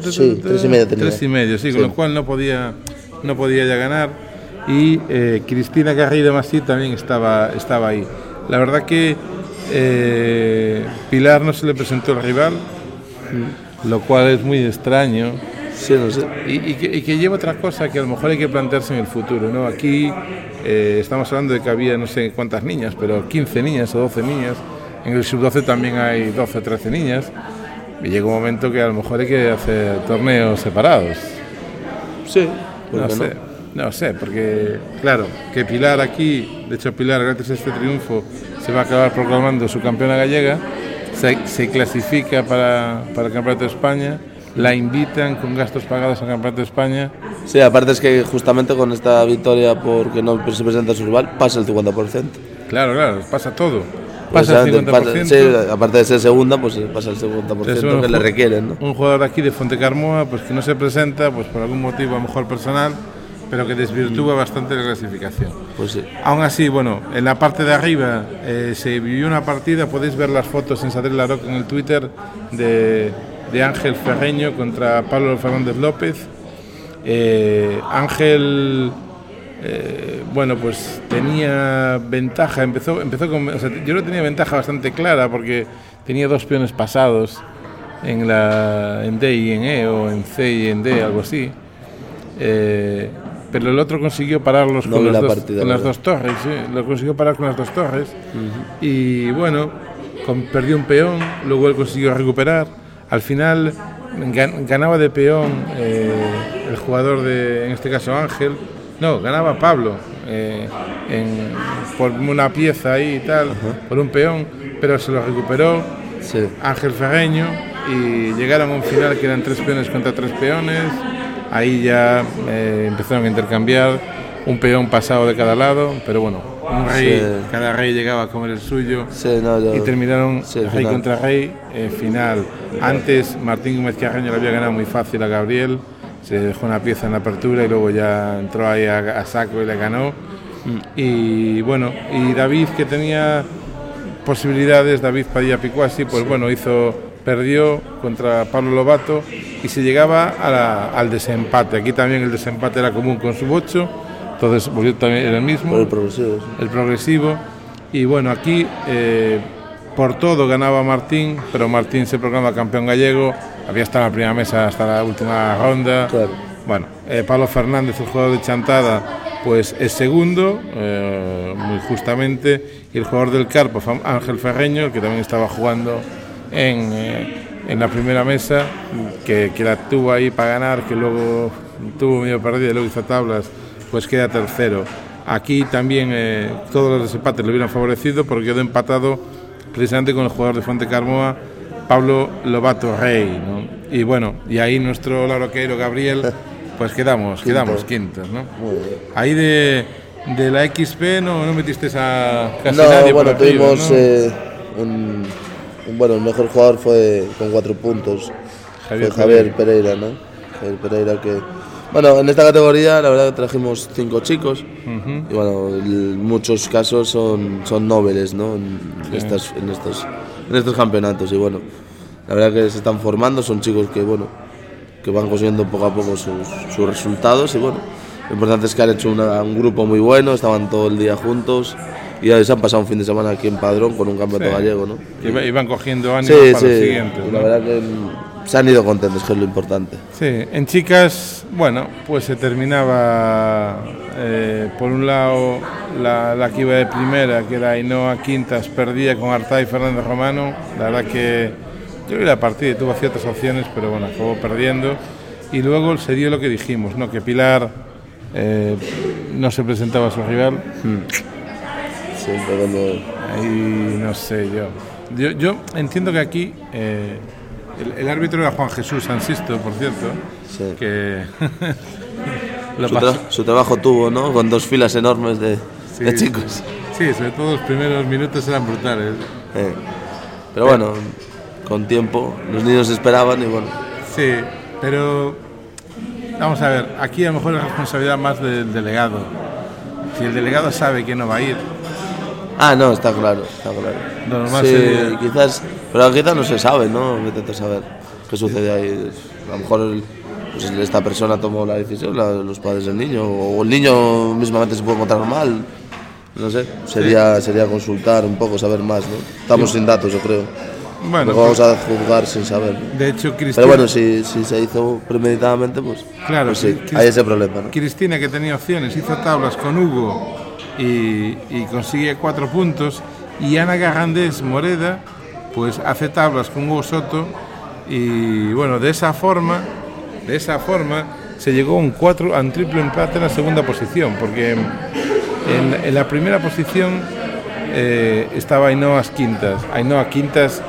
Speaker 2: Sí, tres y medio tenía.
Speaker 1: Tres y medio, sí, con lo cual no podía, no podía ya ganar y eh, Cristina Garrido Masí también estaba, estaba ahí. La verdad que eh, Pilar no se le presentó el rival, lo cual es muy extraño.
Speaker 2: Sí, no sé.
Speaker 1: y, que, lleva otra cosa que a lo mejor hay que plantearse en el futuro. ¿no? Aquí eh, estamos hablando de que había no sé cuántas niñas, pero 15 niñas o 12 niñas. En el sub-12 también hay 12 o 13 niñas. Y llega un momento que a lo mejor hay que hacer torneos separados.
Speaker 2: Sí,
Speaker 1: no sé. No sé, porque claro, que Pilar aquí, de hecho Pilar gracias a este triunfo se va a acabar proclamando su campeona gallega, se, clasifica para, para, el Campeonato de España la invitan con gastos pagados al Campeonato de España.
Speaker 2: Sí, aparte es que justamente con esta victoria porque no se presenta su rival, pasa el 50%.
Speaker 1: Claro, claro, pasa todo. Pasa el 50%.
Speaker 2: Pasa- sí, aparte de ser segunda, pues pasa el 50%
Speaker 1: Es
Speaker 2: que le requieren, ¿no?
Speaker 1: Un jugador aquí de Fontecarmoa, pues que no se presenta, pues por algún motivo a lo mejor personal, pero que desvirtúa bastante la clasificación.
Speaker 2: Pues sí.
Speaker 1: Aún así, bueno, en la parte de arriba eh, se vivió una partida, podéis ver las fotos en Sadel Laroc en el Twitter de, de Ángel Ferreño contra Pablo Fernández López. Eh, Ángel, eh, bueno, pues tenía ventaja, empezó, empezó con, o sea, yo no tenía ventaja bastante clara porque tenía dos peones pasados en, la, en D y en E, o en C y en D, algo así. Eh, pero el otro consiguió pararlos
Speaker 2: No
Speaker 1: con, las
Speaker 2: la
Speaker 1: dos,
Speaker 2: partida,
Speaker 1: con
Speaker 2: la
Speaker 1: las dos torres, sí, lo consiguió parar con las dos torres. Y bueno, con- perdió un peón, luego él consiguió recuperar. Al final gan- ganaba de peón eh, el jugador de, en este caso Ángel, no, ganaba Pablo eh, en- por una pieza ahí y tal, por un peón, pero se lo recuperó
Speaker 2: Sí.
Speaker 1: Ángel Ferreño y llegaron a un final que eran tres peones contra tres peones. Ahí ya eh, empezaron a intercambiar un peón pasado de cada lado, pero bueno, un rey,
Speaker 2: Sí.
Speaker 1: cada rey llegaba a comer el suyo
Speaker 2: Sí, no, yo-
Speaker 1: y terminaron
Speaker 2: Sí,
Speaker 1: rey
Speaker 2: final.
Speaker 1: contra rey eh, final. Antes Martín Gómez Carreño le había ganado muy fácil a Gabriel, se dejó una pieza en la apertura y luego ya entró ahí a, a saco y le ganó. Y bueno, y David que tenía posibilidades, David Padilla Picuasi, pues bueno, hizo, perdió contra Pablo Lobato y se llegaba a la- al desempate. Aquí también el desempate era común con su 8, entonces volvió también era el mismo
Speaker 2: el progresivo. sí.
Speaker 1: el progresivo. Y bueno, aquí eh, por todo ganaba Martín, pero Martín se proclama campeón gallego. Había estado en la primera mesa hasta la última ronda.
Speaker 2: Claro.
Speaker 1: Bueno, eh, Pablo Fernández, el jugador de Chantada, pues es segundo, eh, muy justamente. Y el jugador del Carpo, Ángel Ferreño, que también estaba jugando en, en la primera mesa, que, que la tuvo ahí para ganar, que luego tuvo medio perdida y luego hizo tablas, pues queda tercero. Aquí también eh, todos los desempates le hubieran favorecido porque quedó empatado precisamente con el jugador de Fuente Carmoa, Pablo Lobato Rey. ¿no? Y bueno, y ahí nuestro lauroqueiro Gabriel, pues quedamos, quedamos quintos. ¿no?
Speaker 2: Muy bien.
Speaker 1: Ahí de, de la XP no, no metiste a casi
Speaker 2: No,
Speaker 1: nadie por
Speaker 2: bueno,
Speaker 1: arriba,
Speaker 2: tuvimos
Speaker 1: ¿no?
Speaker 2: eh, un, un- Bueno, el mejor jugador fue con cuatro puntos.
Speaker 1: Javier
Speaker 2: fue Javier Pereira, ¿no? Javier Pereira que. Bueno, en esta categoría la verdad trajimos cinco chicos. Y bueno, en muchos casos son, son nobles, ¿no? En, estas, en, estos, en estos campeonatos. Y bueno, la verdad que se están formando, son chicos que, bueno, que van consiguiendo poco a poco sus, sus resultados. Y bueno, lo importante es que han hecho una- un grupo muy bueno, estaban todo el día juntos. Y ya se han pasado un fin de semana aquí en Padrón con un campeonato
Speaker 1: Sí.
Speaker 2: gallego, ¿no?
Speaker 1: Iba- iban cogiendo ánimo
Speaker 2: Sí,
Speaker 1: para
Speaker 2: sí.
Speaker 1: siguientes.
Speaker 2: y
Speaker 1: ¿no?
Speaker 2: la verdad que mm, se han ido contentos, que es lo importante.
Speaker 1: Sí, en chicas, bueno, pues se terminaba, eh, por un lado, la, la que iba de primera, que era Ainhoa Quintas, perdía con Artá y Fernández Romano. La verdad que yo vi la partida y tuvo ciertas opciones, pero bueno, acabó perdiendo. Y luego se dio lo que dijimos, ¿no? que Pilar eh, no se presentaba a su rival. Ahí no sé yo. Yo, yo entiendo que aquí eh, el, el árbitro era Juan Jesús Ansisto, por cierto,
Speaker 2: Sí.
Speaker 1: que
Speaker 2: Su,
Speaker 1: pasó-
Speaker 2: tra- su trabajo tuvo, ¿no? Con dos filas enormes de,
Speaker 1: Sí.
Speaker 2: de chicos.
Speaker 1: Sí, sobre todo los primeros minutos eran brutales.
Speaker 2: Eh, Pero bueno, con tiempo, los niños esperaban y bueno.
Speaker 1: Sí, pero vamos a ver, aquí a lo mejor es responsabilidad más del delegado. Si el delegado sabe que no va a ir,
Speaker 2: Ah, no, está claro, está claro.
Speaker 1: Lo normal
Speaker 2: sí,
Speaker 1: sería-
Speaker 2: quizás, pero quizás no se sabe, ¿no? Intenta saber qué sucede ahí. A lo mejor el- pues esta persona tomó la decisión, la- los padres del niño, o el niño mismamente se puede encontrar mal. No sé, sería, sería consultar un poco, saber más, ¿no? Estamos sin datos, yo creo.
Speaker 1: bueno,
Speaker 2: no vamos a juzgar sin saber.
Speaker 1: de hecho
Speaker 2: Pero
Speaker 1: Cristina,
Speaker 2: bueno, si, si se hizo premeditadamente, pues,
Speaker 1: Claro,
Speaker 2: pues sí, hay ese problema, ¿no?
Speaker 1: Cristina que tenía opciones, hizo tablas con Hugo y, y consigue cuatro puntos. Y Ana Garrandés Moreda, pues hace tablas con Hugo Soto. Y bueno, de esa forma, de esa forma, se llegó a un, cuatro, a un triple empate en la segunda posición, porque en, en la primera posición eh, estaba Ainhoa Quintas. Ainhoa Quintas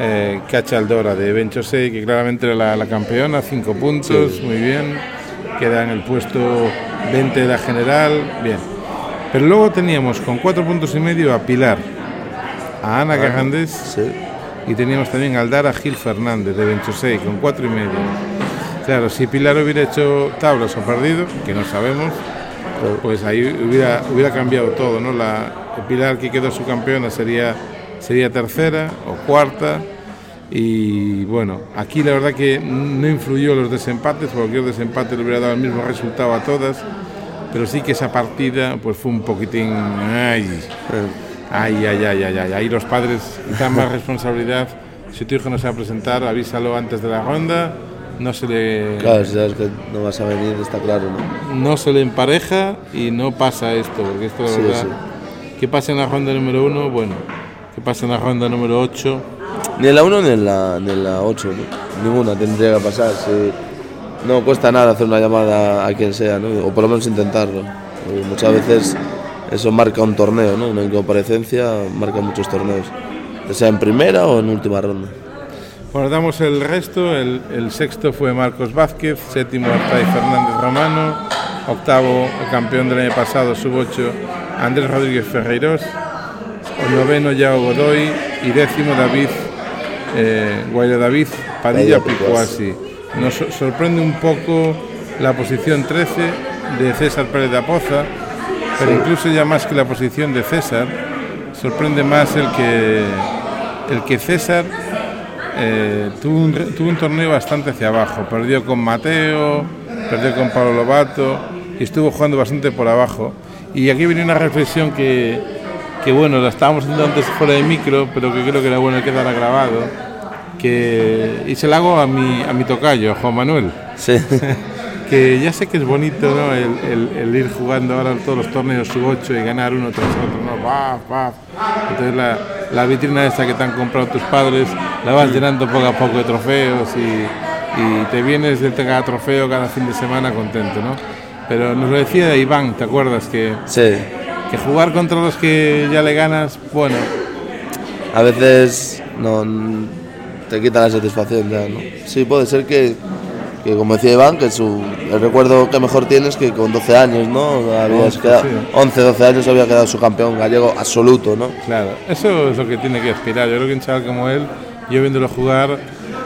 Speaker 1: eh, Cachaldora de Benchosei, que claramente era la, la campeona, cinco puntos, muy bien, queda en el puesto 20 de la general, bien. Pero luego teníamos con cuatro puntos y medio a Pilar, a Ana Cajandés
Speaker 2: Sí.
Speaker 1: y teníamos también a Aldara Gil Fernández de Benchosei con cuatro y medio. Claro, si Pilar hubiera hecho tablas o perdido, que no sabemos, pues ahí hubiera, hubiera cambiado todo, ¿no? La Pilar que quedó su campeona sería, sería tercera o cuarta. Y bueno, aquí la verdad que no influyó los desempates, cualquier desempate le hubiera dado el mismo resultado a todas, pero sí que esa partida pues fue un poquitín... Ay, ay, ay, ay, ay, ay. Ahí los padres dan más responsabilidad. Si tu hijo no se va a presentar, avísalo antes de la ronda, no se le
Speaker 2: Claro, si sabes que no vas a venir, está claro, ¿no?
Speaker 1: no se le empareja y no pasa esto, porque esto la
Speaker 2: Sí,
Speaker 1: verdad,
Speaker 2: sí.
Speaker 1: que pasa en la ronda número uno, bueno, que pasa en la ronda número 8,
Speaker 2: Ni en la 1 ni en la, ni en la 8, ¿no? Ninguna tendría que pasar. si- No cuesta nada hacer una llamada a quien sea, ¿no? O por lo menos intentarlo. Porque muchas veces eso marca un torneo, ¿no? Una incomparecencia marca muchos torneos. Ya sea en primera o en última ronda.
Speaker 1: Bueno, damos el resto, el, el sexto fue Marcos Vázquez, séptimo Artay Fernández Romano, octavo el campeón del año pasado, sub-8, Andrés Rodríguez Ferreiros, el noveno Yao Godoy y décimo David, eh, Guaira David Padilla
Speaker 2: Padilla Picuasi.
Speaker 1: Nos sor- sorprende un poco la posición 13 de César Pérez de Apoza, pero incluso ya más que la posición de César, sorprende más el que, el que César eh, tuvo, un, re- tuvo un torneo bastante hacia abajo. Perdió con Mateo, perdió con Pablo Lobato y estuvo jugando bastante por abajo. Y aquí viene una reflexión que, que bueno, la estábamos haciendo antes fuera de micro, pero que creo que era bueno que quedara grabado. Que, y se la hago a mi, a mi tocayo, a Juan Manuel
Speaker 2: Sí.
Speaker 1: que ya sé que es bonito ¿no? el, el- el ir jugando ahora todos los torneos sub 8 y ganar uno tras otro, ¿no? Paf, paf. Entonces la, la vitrina esa que te han comprado tus padres la vas llenando poco a poco de trofeos y, y te vienes de cada trofeo cada fin de semana contento, ¿no? Pero nos lo decía Iván, ¿te acuerdas? Que,
Speaker 2: sí.
Speaker 1: que jugar contra los que ya le ganas, bueno,
Speaker 2: A veces no te quita la satisfacción ya, ¿no? Sí, puede ser que, que como decía Iván, que su, el recuerdo que mejor tienes que con 12 años, ¿no? Habías
Speaker 1: Once,
Speaker 2: quedado,
Speaker 1: sí.
Speaker 2: 11, 12 años había quedado su campeón gallego absoluto, ¿no?
Speaker 1: Claro, eso es lo que tiene que aspirar. Yo creo que un chaval como él, yo viéndolo jugar,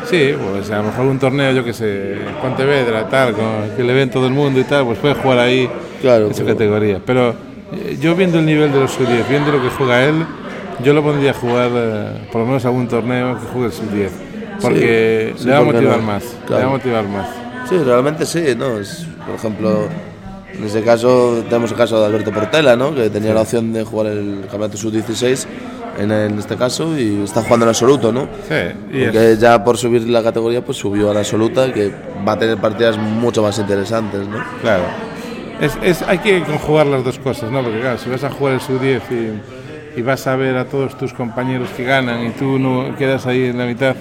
Speaker 1: sí, pues a lo mejor un torneo, yo que sé, Pontevedra, tal, con- que le ven todo el mundo y tal, pues puede jugar ahí
Speaker 2: Claro,
Speaker 1: en su
Speaker 2: pero-
Speaker 1: categoría. Pero eh, yo viendo el nivel de los sub-10, viendo lo que juega él, yo lo pondría a jugar eh, por lo menos algún torneo que juegue el sub-10. Porque
Speaker 2: sí,
Speaker 1: le va a
Speaker 2: ¿por qué
Speaker 1: motivar
Speaker 2: no?
Speaker 1: más, le va
Speaker 2: Claro.
Speaker 1: a motivar más.
Speaker 2: Sí, realmente sí, ¿no? Es, por ejemplo, en ese caso tenemos el caso de Alberto Portela, ¿no? Que tenía la opción de jugar el campeonato sub-16 en, en este caso y está jugando en absoluto, ¿no?
Speaker 1: Sí, y es-
Speaker 2: Porque ya por subir la categoría, pues subió a la absoluta, que va a tener partidas mucho más interesantes, ¿no?
Speaker 1: Claro. Es, es- hay que conjugar las dos cosas, ¿no? Porque claro, si vas a jugar el sub-10 y, y vas a ver a todos tus compañeros que ganan y tú no quedas ahí en la mitad.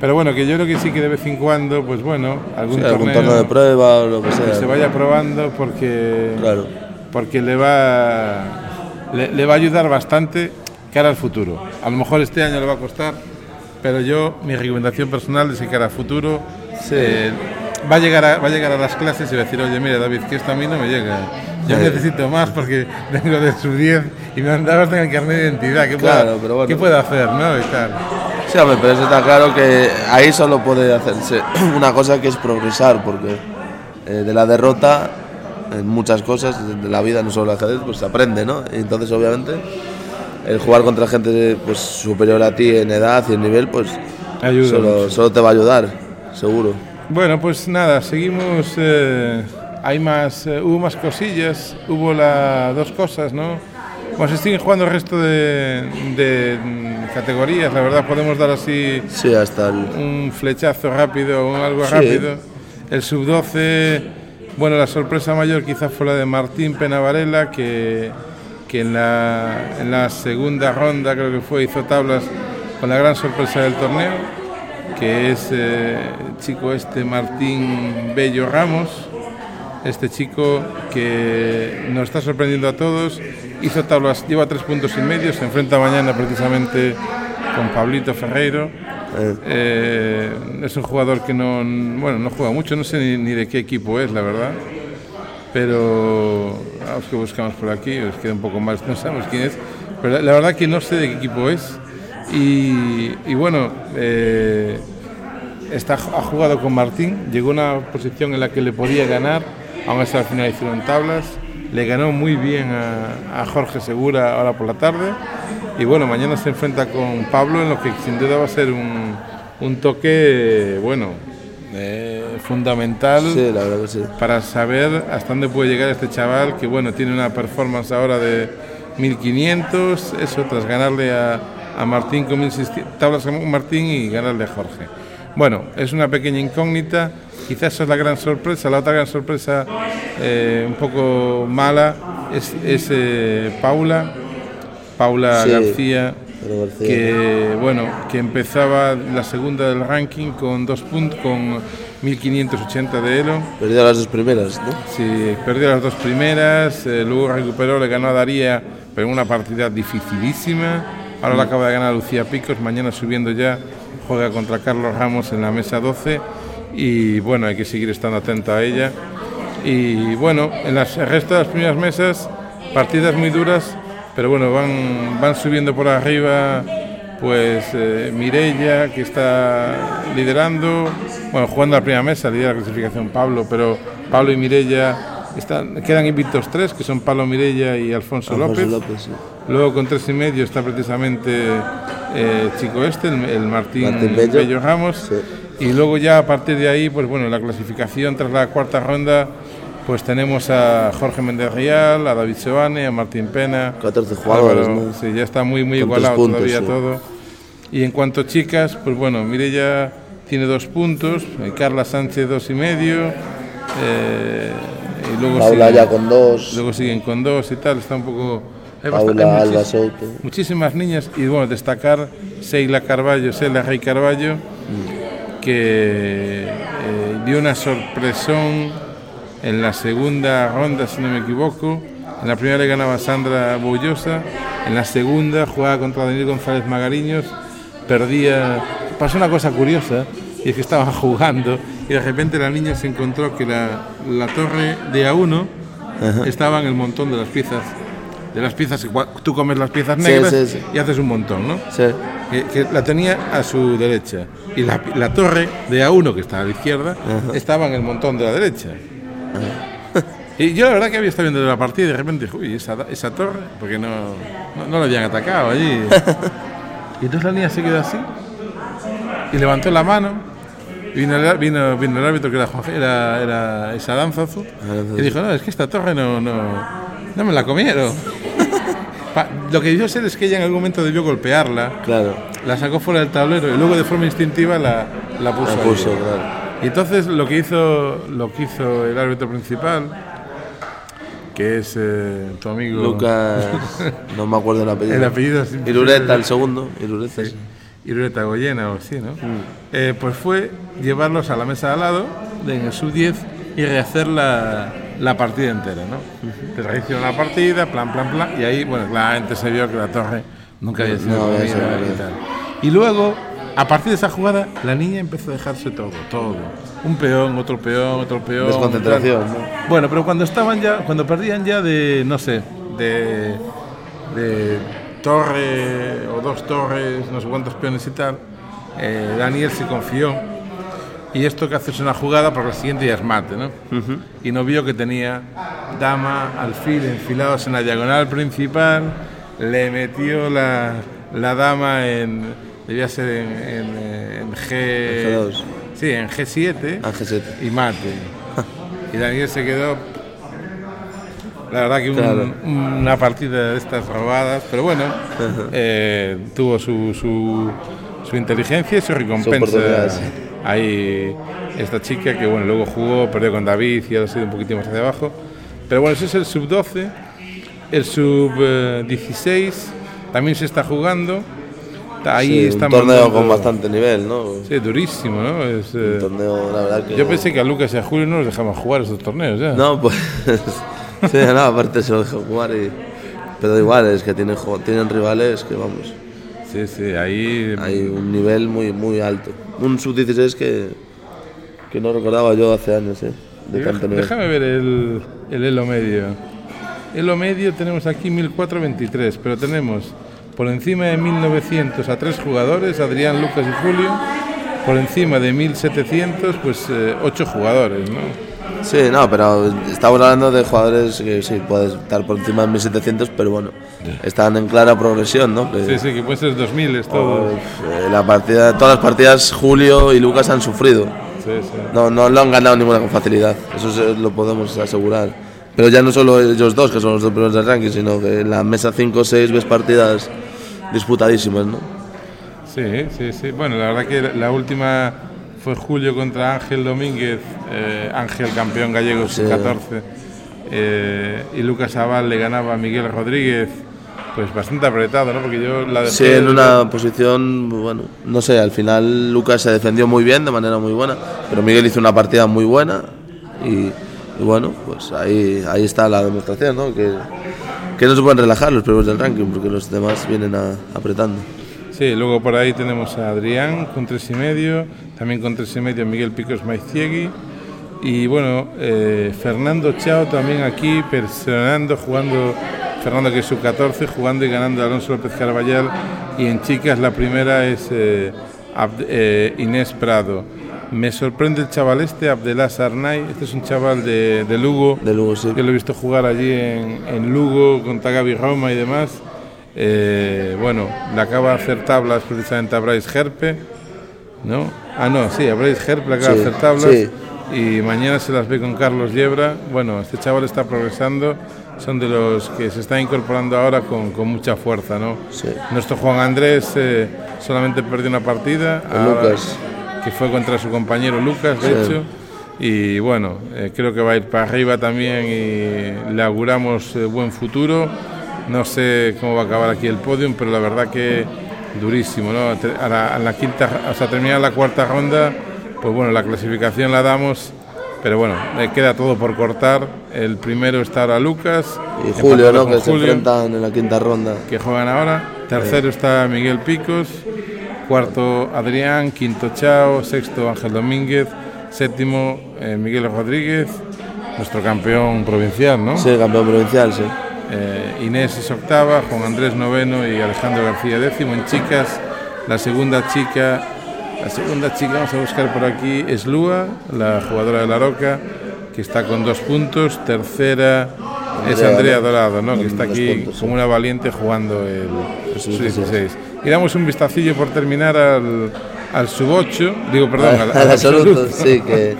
Speaker 1: Pero bueno, que yo creo que sí que de vez en cuando, pues bueno, algún
Speaker 2: Sí,
Speaker 1: torneo
Speaker 2: algún torneo de prueba o lo que sea.
Speaker 1: que se vaya probando porque,
Speaker 2: Claro.
Speaker 1: porque le, va, le, le va a ayudar bastante cara al futuro. A lo mejor este año le va a costar, pero yo, mi recomendación personal es que cara al futuro eh, va, a llegar a, va a llegar a las clases y va a decir, oye, mira David, que esto a mí no me llega. Yo necesito más porque vengo de sub 10 y me han dado hasta el carnet de identidad. ¿Qué,
Speaker 2: Claro, pero bueno.
Speaker 1: ¿qué puedo hacer? ¿no? Y tal.
Speaker 2: Sí, hombre, pero eso está claro que ahí solo puede hacerse una cosa que es progresar, porque eh, de la derrota, en muchas cosas de la vida, no solo el ajedrez, pues se aprende, ¿no? Y entonces, obviamente, el jugar contra gente pues, superior a ti en edad y en nivel, pues
Speaker 1: Ayuda
Speaker 2: solo, solo te va a ayudar, seguro.
Speaker 1: Bueno, pues nada, seguimos. eh, hay más, eh, hubo más cosillas, hubo la, dos cosas, ¿no? Bueno, se siguen jugando el resto de, de, mm, categorías, la verdad, podemos dar así
Speaker 2: Sí, hasta el...
Speaker 1: un flechazo rápido o algo
Speaker 2: Sí.
Speaker 1: rápido. El sub-12, bueno, la sorpresa mayor quizás fue la de Martín Penavarela, que, que en, la, en la segunda ronda creo que fue, hizo tablas con la gran sorpresa del torneo, que es eh, el chico este Martín Bello Ramos, este chico que nos está sorprendiendo a todos, hizo tablas, lleva tres puntos y medio, se enfrenta mañana precisamente con Pablito Ferreiro.
Speaker 2: Eh,
Speaker 1: Eh, es un jugador que no, bueno, no juega mucho, no sé ni, ni de qué equipo es, la verdad. Pero a los que buscamos por aquí, os queda un poco más, no sabemos quién es. Pero la, la verdad que no sé de qué equipo es. Y, y bueno, eh, está, ha jugado con Martín, llegó a una posición en la que le podía ganar, aún así al final hicieron tablas. Le ganó muy bien a, a Jorge Segura ahora por la tarde. Y bueno, mañana se enfrenta con Pablo en lo que sin duda va a ser un, un toque, bueno, eh, fundamental
Speaker 2: sí, la verdad que sí.
Speaker 1: para saber hasta dónde puede llegar este chaval que bueno tiene una performance ahora de 1500 eso tras ganarle a, a Martín con 1600 tablas con Martín y ganarle a Jorge bueno es una pequeña incógnita quizás esa es la gran sorpresa la otra gran sorpresa eh, un poco mala es, es, eh, Paula Paula
Speaker 2: Sí.
Speaker 1: García que bueno que empezaba la segunda del ranking con dos puntos con 1580 de elo
Speaker 2: Perdió las dos primeras, ¿no?
Speaker 1: Sí, perdió las dos primeras, eh, luego recuperó, le ganó a Daría, pero en una partida dificilísima. Ahora le acaba de ganar Lucía Picos, mañana subiendo ya, juega contra Carlos Ramos en la mesa 12. Y bueno, hay que seguir estando atento a ella. Y bueno, en las, resto de las primeras mesas, partidas muy duras, pero bueno, van, van subiendo por arriba. Pues eh, Mirella, que está liderando, bueno, jugando la primera mesa, lidera la clasificación Pablo, pero Pablo y Mirella están, quedan invictos tres, que son Pablo Mirella y Alfonso,
Speaker 2: Alfonso
Speaker 1: López.
Speaker 2: López, sí.
Speaker 1: Luego con tres y medio está precisamente eh, el chico este, el, el Martín,
Speaker 2: Martín Bello.
Speaker 1: Ramos.
Speaker 2: Sí.
Speaker 1: Y luego ya a partir de ahí, pues bueno, la clasificación tras la cuarta ronda, pues tenemos a Jorge Méndez Rial, a David Sebane, a Martín Pena.
Speaker 2: 14 jugadores,
Speaker 1: Álvaro,
Speaker 2: ¿no?
Speaker 1: Sí, ya está muy, muy igualado
Speaker 2: puntos,
Speaker 1: todavía
Speaker 2: sí.
Speaker 1: todo. Y en cuanto a chicas, pues bueno, Mireia tiene dos puntos, eh, Carla Sánchez dos y medio, eh, y luego
Speaker 2: Paula
Speaker 1: siguen-
Speaker 2: ya con dos.
Speaker 1: luego siguen con dos y tal, está un poco... hay
Speaker 2: Paula
Speaker 1: bastante- hay
Speaker 2: Alba Souto.
Speaker 1: Muchísimas niñas y bueno, destacar Seila Carballo, Seila Rey Carballo, que eh, dio una sorpresón en la segunda ronda, si no me equivoco. En la primera le ganaba Sandra Bollosa, en la segunda jugaba contra Daniel González Magariños, perdía. Pasó una cosa curiosa, y es que estaban jugando y de repente la niña se encontró que la, la torre de A1 estaba en el montón de las piezas. De las piezas, tú comes las piezas negras
Speaker 2: sí, sí.
Speaker 1: y haces un montón, ¿no?
Speaker 2: Sí.
Speaker 1: que, que la tenía a su derecha y la, la torre de A1 que estaba a la izquierda estaba en el montón de la derecha. Y yo la verdad que había estado viendo la partida y de repente dije, uy, esa, esa torre, porque no, no, no la habían atacado allí. Y entonces la niña se quedó así y levantó la mano. Vino, el, vino, vino el árbitro que era, Juan- era, era esa Danzazu y dijo, no, es que esta torre no, no, no me la comieron. Pa- Lo que yo sé es que ella en algún momento debió golpearla
Speaker 2: Claro.
Speaker 1: la sacó fuera del tablero y luego de forma instintiva la, la puso.
Speaker 2: La puso, claro.
Speaker 1: Y entonces lo que hizo lo que hizo el árbitro principal, que es eh, tu amigo
Speaker 2: Lucas. No me acuerdo el apellido.
Speaker 1: el apellido es
Speaker 2: Irureta, el segundo. Irureta, sí.
Speaker 1: Irureta Goyena o así, ¿no? Eh, pues fue llevarlos a la mesa de al lado, en el sub-10, y rehacer la, la partida entera, ¿no? Que rehicieron la partida, plan, plan, plan, y ahí, bueno, claramente se vio que la torre nunca había sido
Speaker 2: No sido
Speaker 1: y tal. Y luego, a partir de esa jugada, la niña empezó a dejarse todo, todo. Un peón, otro peón, otro peón.
Speaker 2: Desconcentración. ¿no?
Speaker 1: Bueno, pero cuando estaban ya, cuando perdían ya de, no sé, de, de torre o dos torres, no sé cuántos peones y tal, eh, Daniel se confió. Y esto que hace es una jugada, porque el siguiente ya es mate, ¿no? Y no vio que tenía dama, alfil enfilados en la diagonal principal, le metió la, la dama en, debía ser en, en, en G...
Speaker 2: G2.
Speaker 1: Sí, en G7
Speaker 2: Ángel Sete.
Speaker 1: y mate. y Daniel se quedó. La verdad que un-
Speaker 2: Claro.
Speaker 1: una partida de estas robadas, pero bueno, eh, tuvo su, su, su inteligencia y su recompensa.
Speaker 2: oportunidad,
Speaker 1: Ahí esta chica que bueno, luego jugó, perdió con David y ha sido un poquito más hacia abajo. Pero bueno, ese es el sub 12. El sub eh, 16 también se está jugando. Ahí
Speaker 2: Sí,
Speaker 1: está
Speaker 2: un torneo con bastante nivel, ¿no?
Speaker 1: Sí, durísimo, ¿no? Es, eh,
Speaker 2: Un torneo, la verdad que.
Speaker 1: yo pensé que a Lucas y a Julio no los dejamos jugar esos torneos ya.
Speaker 2: No, pues. sí, no, aparte se lo dejó jugar y. Pero igual, es que tienen, tienen rivales que vamos.
Speaker 1: Sí, sí, ahí...
Speaker 2: Hay un nivel muy, muy alto. Un sub-16 que, que no recordaba yo hace años, ¿eh? De tanto nivel.
Speaker 1: Déjame ver el, el elo medio. Elo medio tenemos aquí 1423, pero tenemos por encima de 1900 a tres jugadores, Adrián, Lucas y Julio. Por encima de 1700, pues eh, ocho jugadores, ¿no?
Speaker 2: Sí, no, pero estamos hablando de jugadores que sí, pueden estar por encima de 1700, pero bueno, están en clara progresión, ¿no? Que-
Speaker 1: Sí, sí, que puede ser 2000 es todo.
Speaker 2: Eh, la partida, todas las partidas Julio y Lucas han sufrido.
Speaker 1: Sí, sí.
Speaker 2: No, no lo han ganado ninguna con facilidad, eso se- lo podemos asegurar. Pero ya no solo ellos dos, que son los dos primeros del ranking, sino que en la mesa 5 o 6 ves partidas disputadísimas, ¿no?
Speaker 1: Sí, sí, sí. Bueno, la verdad que la última fue Julio contra Ángel Domínguez, eh, Ángel campeón gallego
Speaker 2: Sí.
Speaker 1: sub-14, eh, y Lucas Aval le ganaba a Miguel Rodríguez, pues bastante apretado, ¿no? Porque yo la.
Speaker 2: Sí, en una posición, bueno, no sé, al final Lucas se defendió muy bien, de manera muy buena, pero Miguel hizo una partida muy buena y, y bueno, pues ahí, ahí está la demostración, ¿no? Que, que no se pueden relajar los primeros del ranking porque los demás vienen a- apretando.
Speaker 1: Sí, luego por ahí tenemos a Adrián con tres y medio, también con tres y medio Miguel Picos Maiztiegui y bueno, eh, Fernando Chao también aquí personando, jugando, Fernando que es sub 14, jugando y ganando a Alonso López Carballal y en chicas la primera es eh, Abd- eh, Inés Prado. Me sorprende el chaval este, Abdelá Sarnay, este es un chaval de, de Lugo,
Speaker 2: De luego sí.
Speaker 1: que lo he visto jugar allí en, en Lugo con Tagabi Roma y demás. Eh, bueno, le acaba de hacer tablas precisamente a Bryce Herpe, ¿no? Ah, no, sí, a Bryce Herpe le acaba de
Speaker 2: Sí,
Speaker 1: hacer tablas
Speaker 2: sí.
Speaker 1: y mañana se las ve con Carlos Yebra. Bueno, este chaval está progresando, son de los que se están incorporando ahora con, con mucha fuerza, ¿no?
Speaker 2: Sí.
Speaker 1: Nuestro Juan Andrés eh, solamente perdió una partida, ahora-
Speaker 2: Lucas.
Speaker 1: que fue contra su compañero Lucas, de hecho. Y bueno, eh, creo que va a ir para arriba también y le auguramos buen futuro. No sé cómo va a acabar aquí el podium, pero la verdad que durísimo, ¿no? A la, a la quinta, o sea, terminar la cuarta ronda, pues bueno, la clasificación la damos, pero bueno, le queda todo por cortar. El primero está ahora Lucas.
Speaker 2: Y Julio, ¿no? Que se enfrentan en la quinta ronda.
Speaker 1: que juegan ahora. Tercero está Miguel Picos, cuarto Adrián, quinto Chao, sexto Ángel Domínguez, séptimo eh, Miguel Rodríguez, nuestro campeón provincial, ¿no?
Speaker 2: Sí, campeón provincial, sí.
Speaker 1: Eh, Inés es octava, Juan Andrés noveno y Alejandro García décimo. En chicas, la segunda chica, la segunda chica, vamos a buscar por aquí, es Lua, la jugadora de la Roca, que está con dos puntos. Tercera es
Speaker 2: Andrea.
Speaker 1: Dorado, ¿no? que está aquí
Speaker 2: puntos,
Speaker 1: como una valiente jugando el,
Speaker 2: El
Speaker 1: sub
Speaker 2: sub-16.
Speaker 1: 16. Y damos un vistacillo por terminar al, al sub 8, digo, perdón, al,
Speaker 2: Al
Speaker 1: al
Speaker 2: absoluto,
Speaker 1: absoluto.
Speaker 2: sí, que,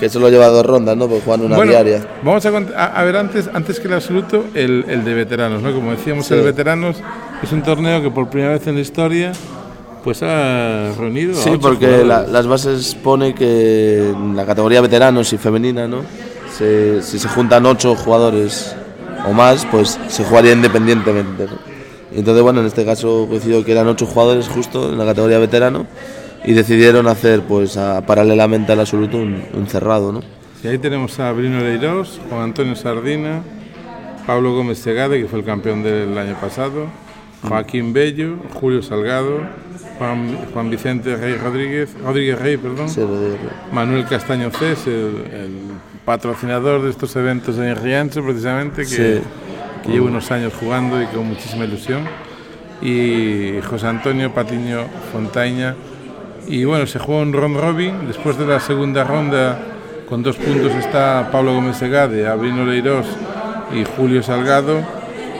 Speaker 2: que solo lleva dos rondas, ¿no? Porque juegan una
Speaker 1: Bueno,
Speaker 2: diaria.
Speaker 1: Vamos a, a, a ver antes, antes que el absoluto, el, el de veteranos, ¿no? Como decíamos,
Speaker 2: Sí.
Speaker 1: el veteranos es un torneo que por primera vez en la historia pues ha reunido. a
Speaker 2: Sí,
Speaker 1: ocho
Speaker 2: porque la- las bases pone que en la categoría veteranos y femenina, ¿no? Se- si se juntan ocho jugadores o más, pues se jugaría independientemente. ¿no? Entonces, bueno, en este caso coincidió que eran ocho jugadores justo en la categoría veterano y decidieron hacer, pues, a- paralelamente al absoluto un, un cerrado, ¿no?
Speaker 1: Y ahí tenemos a Brino Leirós, Juan Antonio Sardina, Pablo Gómez Segade, que fue el campeón del año pasado, Joaquín Bello, Julio Salgado, Juan, Juan Vicente Rey Rodríguez, Rodríguez Rey, perdón,
Speaker 2: Sí.
Speaker 1: Manuel Castaño Cés, el, el patrocinador de estos eventos en Riancho, precisamente, que,
Speaker 2: Sí.
Speaker 1: que lleva unos años jugando y con muchísima ilusión. Y José Antonio Patiño Fontaña. Y bueno, se juega un round robin. Después de la segunda ronda, con dos puntos está Pablo Gómez Segade, Abrino Leirós y Julio Salgado.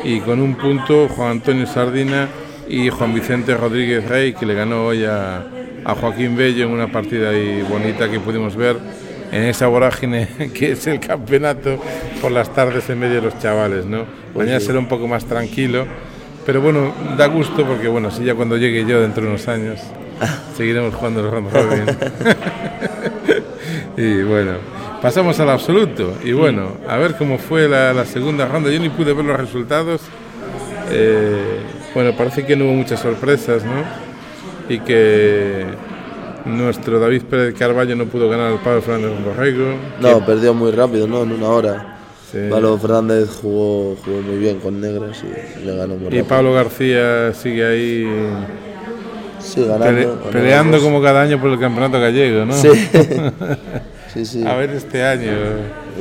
Speaker 1: Y con un punto Juan Antonio Sardina y Juan Vicente Rodríguez Rey, que le ganó hoy a, a Joaquín Bello en una partida ahí bonita que pudimos ver en esa vorágine que es el campeonato por las tardes en medio de los chavales, ¿no? Mañana será un poco más tranquilo, pero bueno, da gusto porque bueno, así ya cuando llegue yo dentro de unos años seguiremos jugando el round robin. y bueno, pasamos al absoluto y bueno, a ver cómo fue la, la segunda ronda. Yo ni pude ver los resultados. Eh, bueno, parece que no hubo muchas sorpresas, ¿no? Y que nuestro David Pérez Carballo no pudo ganar al Pablo Fernández Borrego.
Speaker 2: No, perdió muy rápido, ¿no? En una hora.
Speaker 1: Sí.
Speaker 2: Pablo Fernández jugó, jugó muy bien con negras y le ganó muy
Speaker 1: Y
Speaker 2: rápido.
Speaker 1: Pablo García sigue ahí
Speaker 2: Sí, ganando.
Speaker 1: peleando como cada año por el campeonato gallego, ¿no?
Speaker 2: Sí. sí, sí.
Speaker 1: A ver este año.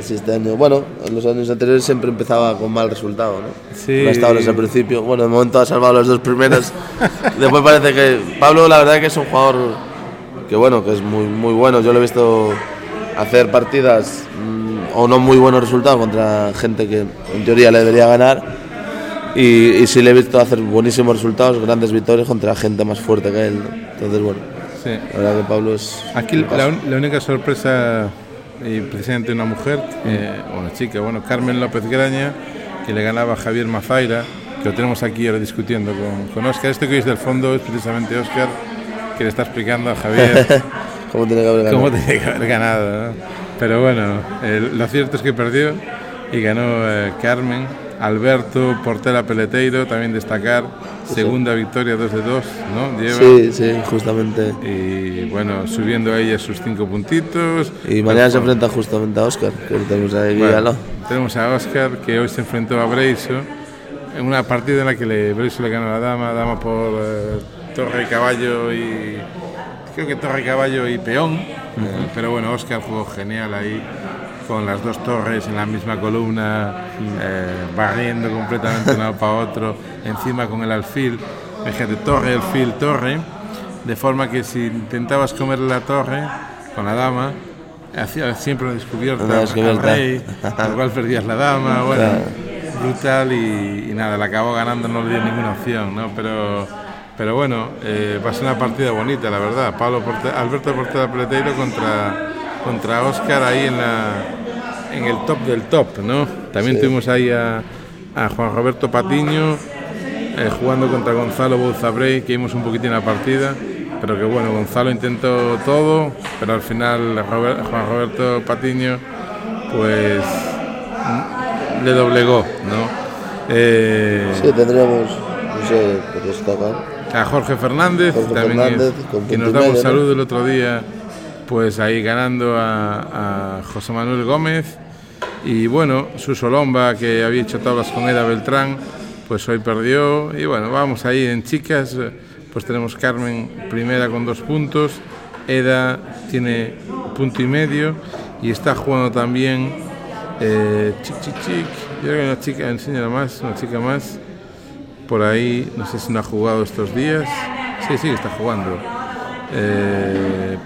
Speaker 2: Sí, este año. Bueno, en los años anteriores siempre empezaba con mal resultado, ¿no?
Speaker 1: Sí.
Speaker 2: Las tablas al principio. Bueno, de momento ha salvado las dos primeras. Después parece que. Pablo, la verdad, que es un jugador que, bueno, que es muy, muy bueno. Yo lo he visto hacer partidas mm, o no muy buenos resultados contra gente que en teoría le debería ganar. Y, y sí le he visto hacer buenísimos resultados, grandes victorias contra gente más fuerte que él. Entonces, bueno,
Speaker 1: Sí.
Speaker 2: la verdad que Pablo es.
Speaker 1: Aquí la, un- la única sorpresa, y precisamente una mujer, eh, una chica, bueno, Carmen López Graña, que le ganaba a Javier Mazaira, que lo tenemos aquí ahora discutiendo con, con Óscar. Este que veis del fondo es precisamente Óscar, que le está explicando a Javier
Speaker 2: ¿Cómo tiene que haber ganado?
Speaker 1: cómo tenía que haber ganado. ¿no? Pero bueno, eh, lo cierto es que perdió y ganó eh, Carmen. Alberto Portela Peleteiro, también destacar, segunda victoria 2 de 2, ¿no? Lleva.
Speaker 2: Sí, sí, justamente.
Speaker 1: Y bueno, subiendo a ella sus cinco puntitos.
Speaker 2: Y mañana se enfrenta justamente a Oscar, que tenemos ahí
Speaker 1: Bueno,
Speaker 2: al lado.
Speaker 1: tenemos a Oscar que hoy se enfrentó a Breiso en una partida en la que le, Breiso le ganó a la dama, dama por eh, torre, caballo y creo que torre, caballo y peón. Pero bueno, Oscar jugó genial ahí con las dos torres en la misma columna, eh, barriendo completamente de un lado para otro, encima con el alfil, fíjate, torre, alfil, torre, de forma que si intentabas comer la torre con la dama, hacía siempre una descubierta,
Speaker 2: Una
Speaker 1: al rey, lo cual perdías la dama, bueno, brutal y, y nada, la acabó ganando, no le dio ninguna opción, ¿no? Pero, pero bueno, eh, va a ser una partida bonita, la verdad. Pablo Porte- Alberto Portela Peleteiro contra, contra Oscar ahí en, la, en el top del top, ¿no? También tuvimos ahí a, a Juan Roberto Patiño eh, jugando contra Gonzalo Bouzabrey, que vimos un poquitín la partida, pero que bueno, Gonzalo intentó todo, pero al final Robert- Juan Roberto Patiño pues mm, le doblegó, ¿no? Eh,
Speaker 2: Sí, tendríamos, no sé, por destacar.
Speaker 1: a Jorge Fernández,
Speaker 2: Jorge
Speaker 1: también
Speaker 2: Fernández,
Speaker 1: es- que nos daba un saludo el otro día, pues ahí ganando a, a José Manuel Gómez. Y bueno, su Solomba, que había hecho tablas con Eda Beltrán, pues hoy perdió. Y bueno, vamos ahí en chicas, pues tenemos Carmen primera con dos puntos, Eda tiene punto y medio y está jugando también eh, Chic Chic Chic. Yo creo que una chica, enseña más, una chica más por ahí, no sé si no ha jugado estos días. Sí, sí, está jugando. Eh,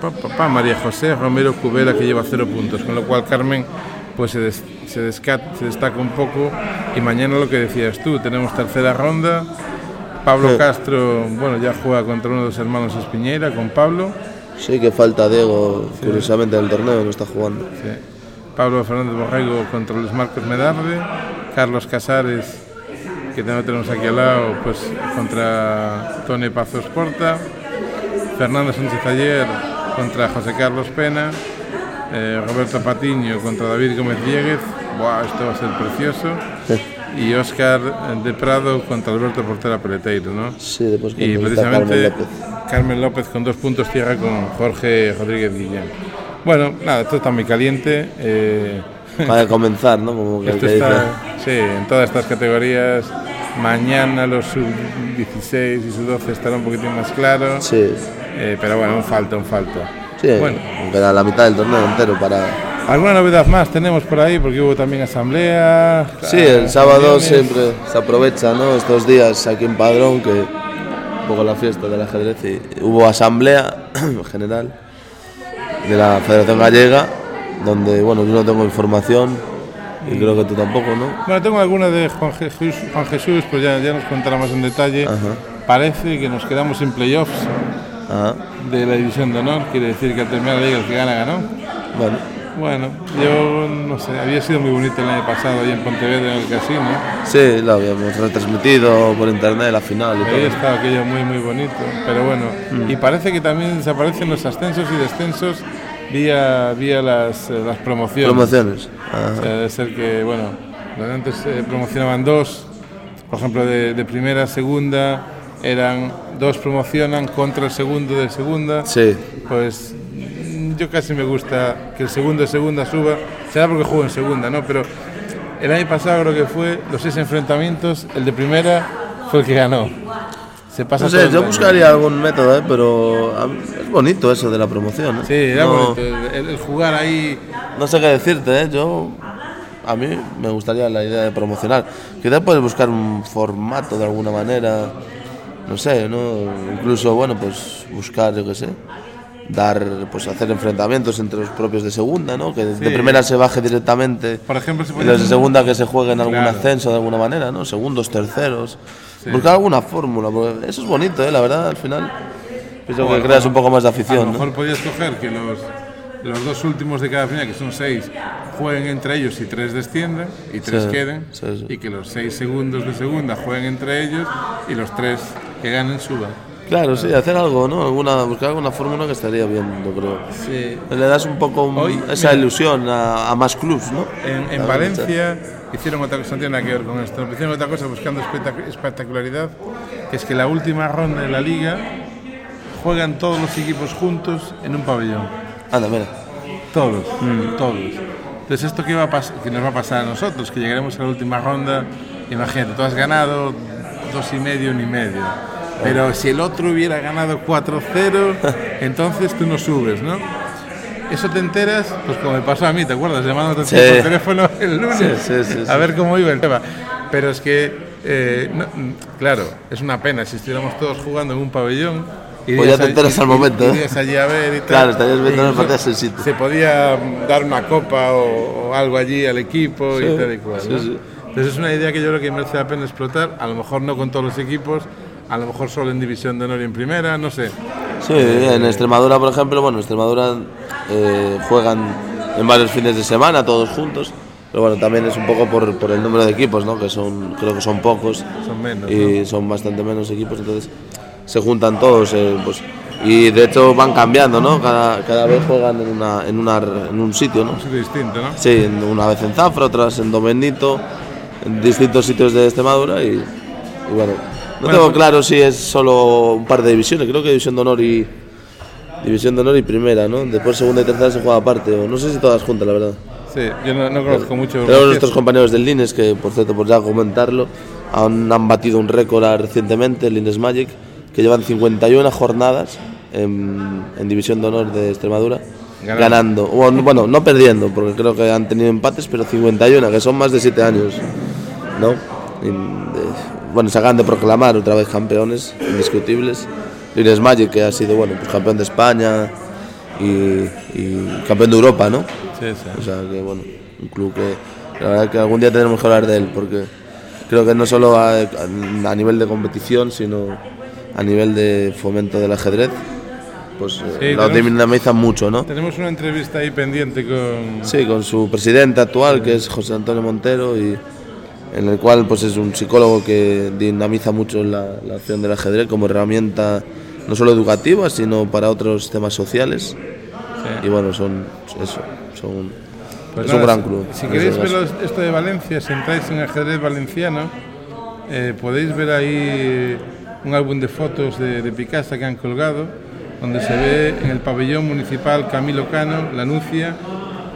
Speaker 1: María José Romero Cubera que lleva cero puntos, con lo cual Carmen pues se, des- se, desca- se destaca un poco y mañana lo que decías tú, tenemos tercera ronda. Pablo
Speaker 2: Sí.
Speaker 1: Castro, bueno, ya juega contra uno de los hermanos Espiñeira, con Pablo.
Speaker 2: Sí que falta Diego, curiosamente, en el torneo, no está jugando.
Speaker 1: Sí. Pablo Fernández Borrego contra Luis Marcos Medarde, Carlos Casares, que también tenemos aquí al lado, pues contra Tony Pazos Porta, Fernando Sánchez Ayer contra José Carlos Pena, eh, Roberto Patiño contra David Gómez Dieguez, Buah, esto va a ser precioso, y Óscar de Prado contra Alberto Portera Peleteiro, ¿no?
Speaker 2: Sí, después
Speaker 1: Y
Speaker 2: está Carmen
Speaker 1: precisamente
Speaker 2: López.
Speaker 1: Carmen López con dos puntos cierra con Jorge Rodríguez Guillén. Bueno, nada, esto está muy caliente. eh,
Speaker 2: Para comenzar, ¿no? Como que
Speaker 1: esto está, sí, en todas estas categorías. Mañana los sub-16 y sub-12 estará un poquitín más claro.
Speaker 2: Sí,
Speaker 1: eh, pero bueno, un falta, un falta.
Speaker 2: Sí,
Speaker 1: Bueno,
Speaker 2: queda la mitad del torneo entero para.
Speaker 1: ¿alguna novedad más tenemos por ahí? Porque hubo también asamblea.
Speaker 2: Sí, el sábado
Speaker 1: reuniones.
Speaker 2: siempre se aprovecha, ¿no? Estos días aquí en Padrón, que un poco la fiesta del ajedrez, y hubo asamblea general de la Federación Gallega, donde, bueno, yo no tengo información y creo que tú tampoco, ¿no?
Speaker 1: Bueno, tengo alguna de Juan Jesús, Juan Jesús pues ya, ya nos contará más en detalle. Parece que nos quedamos sin playoffs
Speaker 2: Ajá.
Speaker 1: De la división de honor, quiere decir que al terminar la liga el que gana ganó.
Speaker 2: Bueno,
Speaker 1: Bueno, yo no sé, había sido muy bonito el año pasado ahí en Pontevedra en el casino.
Speaker 2: sí, lo habíamos retransmitido por internet la final y
Speaker 1: Ahí
Speaker 2: todo.
Speaker 1: estaba aquello muy muy bonito, pero bueno, y parece que también desaparecen los ascensos y descensos vía, vía las, eh, las promociones.
Speaker 2: Promociones.
Speaker 1: O
Speaker 2: Ajá.
Speaker 1: sea, debe ser que, bueno, antes eh, promocionaban dos, por ejemplo, de, de primera segunda, eran dos promocionan contra el segundo de segunda.
Speaker 2: Sí,
Speaker 1: Pues yo casi me gusta que el segundo de segunda suba, será porque juego en segunda, ¿no? Pero el año pasado creo que fue los seis enfrentamientos, el de primera fue el que ganó. se pasa
Speaker 2: No sé, yo buscaría algún método, ¿eh? pero a mí- es bonito eso de la promoción. ¿eh?
Speaker 1: Sí, era
Speaker 2: no,
Speaker 1: bonito, el, el jugar ahí.
Speaker 2: no sé qué decirte, ¿eh? yo a mí me gustaría la idea de promocionar. Quizás puedes buscar un formato de alguna manera, no sé, ¿no? incluso bueno, pues buscar, yo qué sé, dar, pues hacer enfrentamientos entre los propios de segunda, ¿no? Que de primera se baje directamente
Speaker 1: Por ejemplo, se
Speaker 2: y los de segunda que se jueguen algún
Speaker 1: Claro.
Speaker 2: ascenso de alguna manera, ¿no? Segundos, terceros.
Speaker 1: Sí.
Speaker 2: Buscar alguna fórmula, porque eso es bonito, ¿eh? La verdad, al final. Pienso que creas
Speaker 1: mejor-
Speaker 2: un poco más de
Speaker 1: A lo
Speaker 2: afición, ¿no?
Speaker 1: mejor podías coger que los, los dos últimos de cada final, que son seis, jueguen entre ellos y tres desciendan y tres
Speaker 2: Sí,
Speaker 1: queden. Y que los seis segundos de segunda jueguen entre ellos y los tres que ganen suban.
Speaker 2: Claro, sí, hacer algo, ¿no? Alguna, buscar alguna fórmula que estaría bien, yo creo.
Speaker 1: Sí.
Speaker 2: Le das un poco
Speaker 1: Hoy,
Speaker 2: esa
Speaker 1: mira.
Speaker 2: ilusión a, a más clubs, ¿no?
Speaker 1: En, Valencia hicieron otra cosa, no tiene nada que ver con esto, hicieron otra cosa buscando espectac- espectacularidad, que es que la última ronda de la liga juegan todos los equipos juntos en un pabellón.
Speaker 2: Anda, mira.
Speaker 1: Todos, todos. Entonces, ¿esto qué, va a pas- qué nos va a pasar a nosotros? Que llegaremos a la última ronda, imagínate, tú has ganado dos y medio ni medio. Pero si el otro hubiera ganado 4-0, entonces tú no subes, ¿no? Eso te enteras, pues como me pasó a mí, ¿te acuerdas? Llamándote
Speaker 2: Sí.
Speaker 1: por teléfono el lunes
Speaker 2: Sí, sí, sí,
Speaker 1: a ver cómo iba el tema. Pero es que, eh, no- mm, claro, es una pena si estuviéramos todos jugando en un pabellón.
Speaker 2: Pues ya te enteras al momento, ¿eh?
Speaker 1: Irías allí a ver y tal.
Speaker 2: Claro, estarías viendo las partidas en sitio.
Speaker 1: Se podía dar una copa o, o algo allí al equipo y tal y cual.
Speaker 2: sí,
Speaker 1: ¿no? Entonces es una idea que yo creo que merece la pena explotar. A lo mejor no con todos los equipos, a lo mejor solo en División de Honor y en Primera, no sé.
Speaker 2: Sí, en Extremadura, por ejemplo, bueno, en Extremadura eh, juegan en varios fines de semana todos juntos. Pero bueno, también es un poco por, por el número de equipos, ¿no? Que son, creo que son pocos.
Speaker 1: Son menos. ¿no?
Speaker 2: y son bastante menos equipos, entonces se juntan todos. eh, pues, y de hecho van cambiando, ¿no? Cada, cada vez juegan en, una, en, una, en un sitio, ¿no?
Speaker 1: Un sitio distinto, ¿no?
Speaker 2: Sí, una vez en Zafra, otras en Don Benito, en distintos sitios de Extremadura y, y bueno, no
Speaker 1: Bueno,
Speaker 2: tengo
Speaker 1: pues-
Speaker 2: claro si es solo un par de divisiones, creo que División de Honor y División de Honor y Primera, ¿no? Después Segunda y Tercera se juega aparte, o no sé si todas juntas, la verdad.
Speaker 1: Sí, yo no, no conozco mucho.
Speaker 2: Tenemos nuestros compañeros del Lines, que por cierto, por ya comentarlo, han, han batido un récord recientemente, el Lines Magic, que llevan 51 jornadas en, en División de Honor de Extremadura,
Speaker 1: Ganando.
Speaker 2: ganando. Bueno, no perdiendo, porque creo que han tenido empates, pero 51, que son más de 7 años. ¿No? Y, de- bueno, se acaban de proclamar otra vez campeones indiscutibles. Lines Magic, que ha sido bueno, pues campeón de España y, y campeón de Europa, ¿no?
Speaker 1: Sí, sí.
Speaker 2: O sea que bueno, un club que la verdad que algún día tenemos que hablar de él porque creo que no solo a, a nivel de competición, sino a nivel de fomento del ajedrez, pues eh,
Speaker 1: Sí,
Speaker 2: lo
Speaker 1: tenemos-
Speaker 2: dinamizan mucho, ¿no?
Speaker 1: Tenemos una entrevista ahí pendiente con.
Speaker 2: Sí, con su presidente actual, que es José Antonio Montero, y en el cual pues es un psicólogo que dinamiza mucho la, la acción del ajedrez como herramienta no solo educativa, sino para otros temas sociales. Y bueno, son eso, son
Speaker 1: Pues
Speaker 2: es un
Speaker 1: nada,
Speaker 2: gran club.
Speaker 1: Si
Speaker 2: en
Speaker 1: queréis ver esto de Valencia, si entráis en ajedrez valenciano, eh, podéis ver ahí un álbum de fotos de, de Picasso que han colgado, donde se ve en el pabellón municipal Camilo Cano, la Nucia,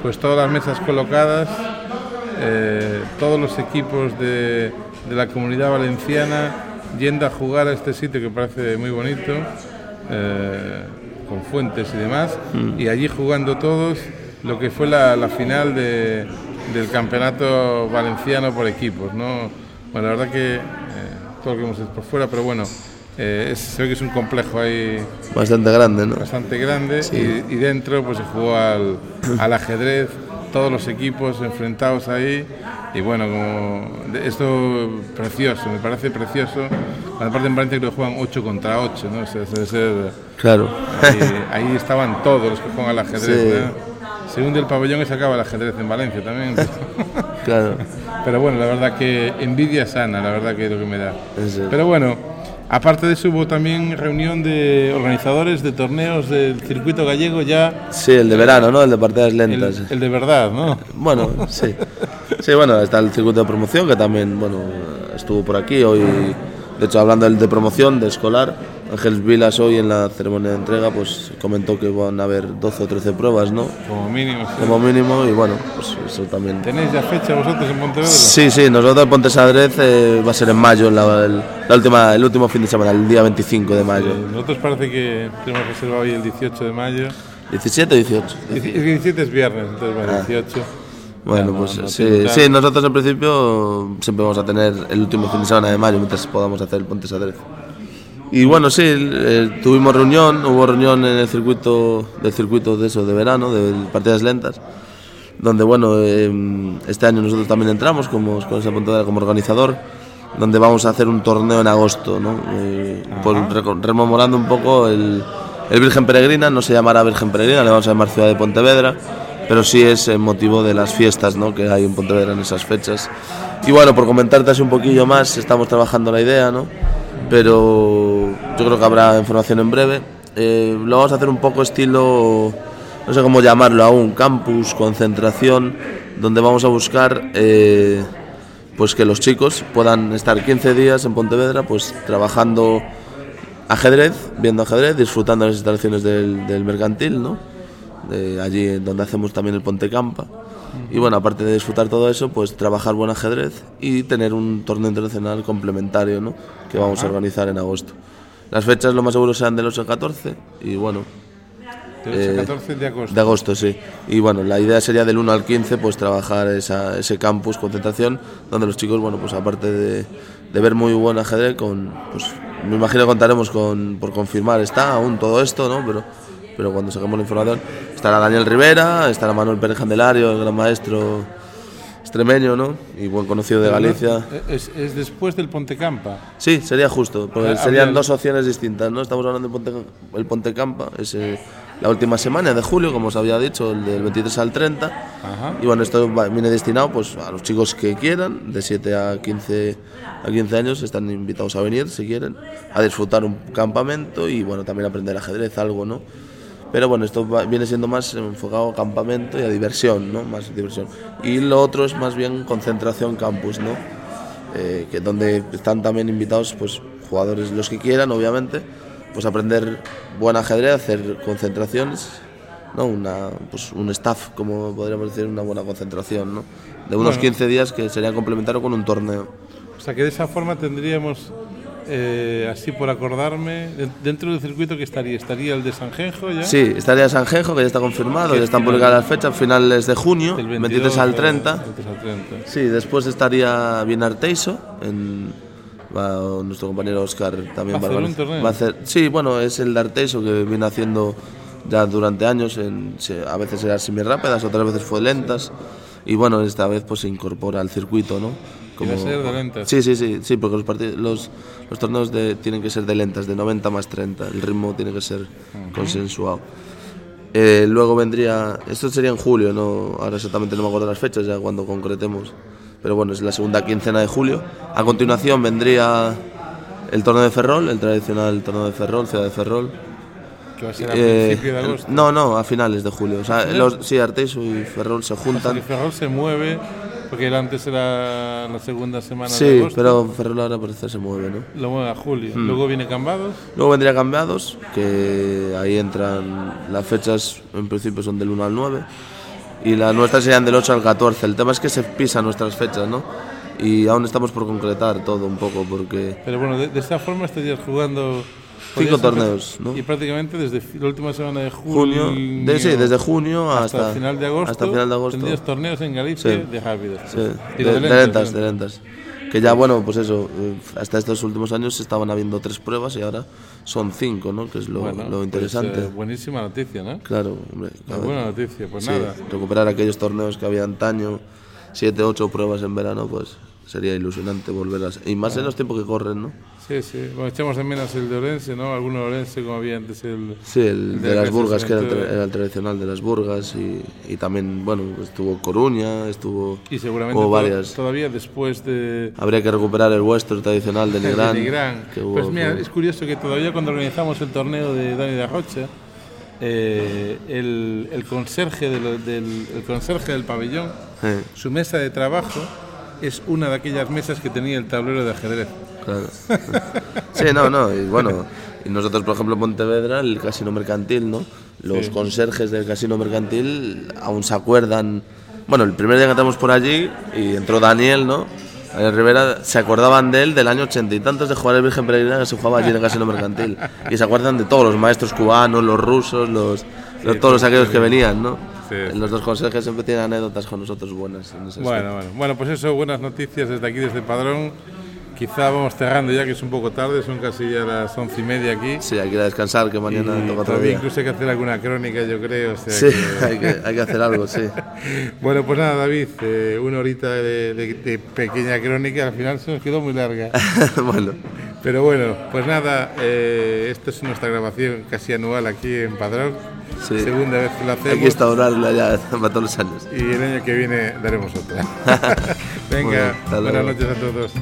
Speaker 1: pues todas las mesas colocadas, eh, todos los equipos de, de la comunidad valenciana yendo a jugar a este sitio que parece muy bonito, eh, con fuentes y demás, y allí jugando todos lo que fue la, la final de- del campeonato valenciano por equipos. ¿no? Bueno, la verdad que eh, todo lo que hemos hecho por fuera, pero bueno, eh, es- se ve que es un complejo ahí
Speaker 2: Bastante grande, ¿no?
Speaker 1: bastante grande y, y dentro pues se jugó al, al ajedrez, todos los equipos enfrentados ahí y bueno, como esto precioso, me parece precioso. Aparte en Valencia creo que juegan 8 contra 8, ¿no? O sea, debe ser,
Speaker 2: Claro.
Speaker 1: ahí, ahí estaban todos los que juegan al ajedrez.
Speaker 2: Sí.
Speaker 1: ¿no? Se hunde el pabellón se acaba el ajedrez en Valencia también.
Speaker 2: claro.
Speaker 1: Pero bueno, la verdad que envidia sana, la verdad que es lo que me da.
Speaker 2: Eso.
Speaker 1: Pero bueno, aparte de eso hubo también reunión de organizadores de torneos del circuito gallego ya,
Speaker 2: Sí, el de verano, ¿no? El de partidas
Speaker 1: el,
Speaker 2: lentas.
Speaker 1: el de verdad, ¿no?
Speaker 2: Bueno, sí. Sí, bueno, está el circuito de promoción que también, bueno, estuvo por aquí hoy. De hecho, hablando de promoción, de escolar, Ángel Vilas hoy en la ceremonia de entrega pues comentó que van a haber 12 o 13 pruebas, ¿no?
Speaker 1: Como mínimo. sí.
Speaker 2: Como mínimo y bueno, pues eso también.
Speaker 1: ¿Tenéis ya fecha vosotros en Pontevedra?
Speaker 2: Sí, sí, nosotros en Ponte Sadrez eh, va a ser en mayo, la, el, la última, el último fin de semana, el día 25 de mayo.
Speaker 1: Eh, Nosotros parece que tenemos reservado hoy el 18 de mayo.
Speaker 2: 17 o 18.
Speaker 1: El 17 es viernes, entonces bueno,
Speaker 2: Ah.
Speaker 1: 18.
Speaker 2: Bueno,
Speaker 1: no,
Speaker 2: pues
Speaker 1: no
Speaker 2: sí, sí, nosotros en principio siempre vamos a tener el último fin de semana de mayo mientras podamos hacer el Ponte Sadrez. Y bueno, sí, eh, tuvimos reunión, hubo reunión en el circuito del circuito de eso de verano, de partidas lentas, donde bueno, eh, este año nosotros también entramos como con esa Pontevedra como organizador, donde vamos a hacer un torneo en agosto, ¿no? Eh, reco- rememorando un poco el, el Virgen Peregrina, no se llamará Virgen Peregrina, le vamos a llamar Ciudad de Pontevedra, pero sí es en motivo de las fiestas ¿no? que hay en Pontevedra en esas fechas. Y bueno, por comentarte así un poquillo más, estamos trabajando la idea, ¿no? pero yo creo que habrá información en breve. Eh, lo vamos a hacer un poco estilo, no sé cómo llamarlo aún, campus, concentración, donde vamos a buscar eh, pues que los chicos puedan estar 15 días en Pontevedra pues trabajando ajedrez, viendo ajedrez, disfrutando las instalaciones del, del mercantil, ¿no? De allí donde hacemos también el Ponte Campa. Y bueno, aparte de disfrutar todo eso, pues trabajar buen ajedrez y tener un torneo internacional complementario, ¿no? Que vamos a organizar en agosto. Las fechas lo más seguro serán del 8 al 14 y bueno,
Speaker 1: Del 8 al 14 de agosto.
Speaker 2: de agosto, sí. Y bueno, la idea sería del 1 al 15, pues trabajar esa, ese campus, concentración, donde los chicos, bueno, pues aparte de, de ver muy buen ajedrez, con, pues me imagino que contaremos con, por confirmar, está aún todo esto, ¿no? Pero, pero cuando saquemos la información, estará Daniel Rivera, estará Manuel Pérez Candelario, el gran maestro extremeño, ¿no? Y buen conocido de Galicia.
Speaker 1: Es, es después del Pontecampa.
Speaker 2: Sí, sería justo, porque
Speaker 1: Habría
Speaker 2: serían
Speaker 1: el-
Speaker 2: dos opciones distintas, ¿no? Estamos hablando del Ponte, el Ponte Campa, es eh, la última semana de julio, como os había dicho, el del 23 al 30.
Speaker 1: Ajá.
Speaker 2: Y bueno, esto viene destinado pues, a los chicos que quieran, de 7 a 15, a 15 años, están invitados a venir, si quieren, a disfrutar un campamento y bueno, también aprender ajedrez, algo, ¿no? Pero bueno, esto viene siendo más enfocado a campamento y a diversión, ¿no? Más diversión. Y lo otro es más bien concentración campus, ¿no? Eh, que donde están también invitados pues jugadores los que quieran, obviamente, pues aprender buen ajedrez, hacer concentraciones, ¿no? Una, pues un staff, como podríamos decir, una buena concentración, ¿no? De unos
Speaker 1: Bueno.
Speaker 2: 15 días que sería complementario con un torneo.
Speaker 1: O sea que de esa forma tendríamos, eh, así por acordarme, de- dentro del circuito que estaría, estaría el de Sanjenjo ya.
Speaker 2: Sí, estaría Sanjenjo, que ya está confirmado, ya están publicadas las fechas, finales de junio,
Speaker 1: del
Speaker 2: 23 al
Speaker 1: eh,
Speaker 2: 30.
Speaker 1: 23 al 30.
Speaker 2: Sí, después estaría bien Arteiso, en, va nuestro compañero Oscar también
Speaker 1: ¿Va a un torneo?
Speaker 2: va a hacer- sí, bueno, es el de Arteiso que viene haciendo ya durante años, en, a veces eran semirápidas, otras veces fue lentas, y bueno, esta vez pues se incorpora al circuito, ¿no?
Speaker 1: A ser de lentas.
Speaker 2: Sí, sí, sí, sí, porque los, partidos, los, los torneos de, tienen que ser de lentas, de 90 más 30, el ritmo tiene que ser consensuado. Eh, luego vendría, esto sería en julio, no, ahora exactamente no me acuerdo las fechas, ya cuando concretemos, pero bueno, es la segunda quincena de julio. A continuación vendría el torneo de Ferrol, el tradicional torneo de Ferrol, ciudad de Ferrol.
Speaker 1: Que va a ser a
Speaker 2: Eh,
Speaker 1: principio de agosto.
Speaker 2: no, no, a finales de julio. O sea, los, sí, Arteiso y Ferrol se
Speaker 1: O sea,
Speaker 2: juntan.
Speaker 1: Ferrol se mueve, porque él antes era la segunda semana de
Speaker 2: Sí,
Speaker 1: agosto.
Speaker 2: pero Ferrol ahora parece se mueve, ¿no?
Speaker 1: Lo mueve a julio.
Speaker 2: Hmm.
Speaker 1: Luego viene Cambados.
Speaker 2: Luego vendría cambiados, que ahí entran, las fechas en principio son del 1 al 9 y las nuestras serían del 8 al 14. El tema es que se pisan nuestras fechas, ¿no? Y aún estamos por concretar todo un poco porque
Speaker 1: Pero bueno, de, de esta forma estarías jugando.
Speaker 2: Cinco torneos, ¿no?
Speaker 1: Y prácticamente desde la última semana de junio.
Speaker 2: junio, de, sí, desde junio
Speaker 1: hasta,
Speaker 2: hasta,
Speaker 1: final de agosto.
Speaker 2: hasta final de agosto.
Speaker 1: Tendrías torneos en Galicia
Speaker 2: Sí.
Speaker 1: de rápidos.
Speaker 2: Sí,
Speaker 1: Digo,
Speaker 2: de, de
Speaker 1: lentas,
Speaker 2: de lentas. Que ya, bueno, pues eso, eh, hasta estos últimos años estaban habiendo tres pruebas y ahora son cinco, ¿no? Que es lo,
Speaker 1: Bueno,
Speaker 2: lo
Speaker 1: pues,
Speaker 2: interesante.
Speaker 1: eh, buenísima noticia, ¿no?
Speaker 2: Claro, hombre.
Speaker 1: buena noticia, pues
Speaker 2: Sí,
Speaker 1: nada.
Speaker 2: recuperar aquellos torneos que había antaño, siete, ocho pruebas en verano, pues sería ilusionante volverlas. Y más en los tiempos que corren, ¿no?
Speaker 1: Sí, sí. Bueno, echamos de menos el de Orense, ¿no? Alguno de Orense, como había antes el.
Speaker 2: Sí, el
Speaker 1: El
Speaker 2: de
Speaker 1: de
Speaker 2: las Burgas, que era el, tra- el tradicional de las Burgas, y, y también, bueno, estuvo Coruña, estuvo...
Speaker 1: Y seguramente
Speaker 2: hubo varias.
Speaker 1: todavía después de.
Speaker 2: Habría que recuperar el vuestro tradicional de Negrán.
Speaker 1: de Nigrán.
Speaker 2: que hubo-
Speaker 1: Pues mira,
Speaker 2: hubo-
Speaker 1: es curioso que todavía cuando organizamos el torneo de Dani de Rocha, eh, el, el conserje del, del, el conserje del pabellón,
Speaker 2: Eh,
Speaker 1: su mesa de trabajo es una de aquellas mesas que tenía el tablero de ajedrez.
Speaker 2: claro. sí, no, no, y bueno, Y nosotros, por ejemplo, en Pontevedra, el casino mercantil, ¿no? Los conserjes del casino mercantil aún se acuerdan. Bueno, el primer día que entramos por allí y entró Daniel, ¿no? Daniel Rivera, se acordaban de él del año ochenta y tantos de jugar el Virgen Peregrina que se jugaba allí en el casino mercantil. Y se acuerdan de todos los maestros cubanos, los rusos, los, los- todos los aquellos que venían, ¿no?
Speaker 1: Sí.
Speaker 2: Los dos conserjes siempre tienen anécdotas con nosotros buenas. en ese
Speaker 1: Bueno, bueno, bueno, pues eso, buenas noticias desde aquí, desde Padrón. Quizá vamos cerrando ya, que es un poco tarde, son casi ya las once y media aquí.
Speaker 2: Sí, hay que ir a descansar, que mañana
Speaker 1: Y
Speaker 2: toca otro día.
Speaker 1: incluso hay que hacer alguna crónica, yo creo. o sea
Speaker 2: Sí,
Speaker 1: que-
Speaker 2: hay que, hay que hacer algo, sí.
Speaker 1: Bueno, pues nada, David, eh, una horita de, de- de pequeña crónica, al final se nos quedó muy larga.
Speaker 2: bueno,
Speaker 1: Pero bueno, pues nada, eh, esta es nuestra grabación casi anual aquí en Padrón.
Speaker 2: Sí.
Speaker 1: Segunda vez que
Speaker 2: hay
Speaker 1: hacemos.
Speaker 2: que instaurarla ya para todos los años.
Speaker 1: Y el año que viene daremos otra.
Speaker 2: Bueno,
Speaker 1: Venga,
Speaker 2: hasta
Speaker 1: buenas noches a todos.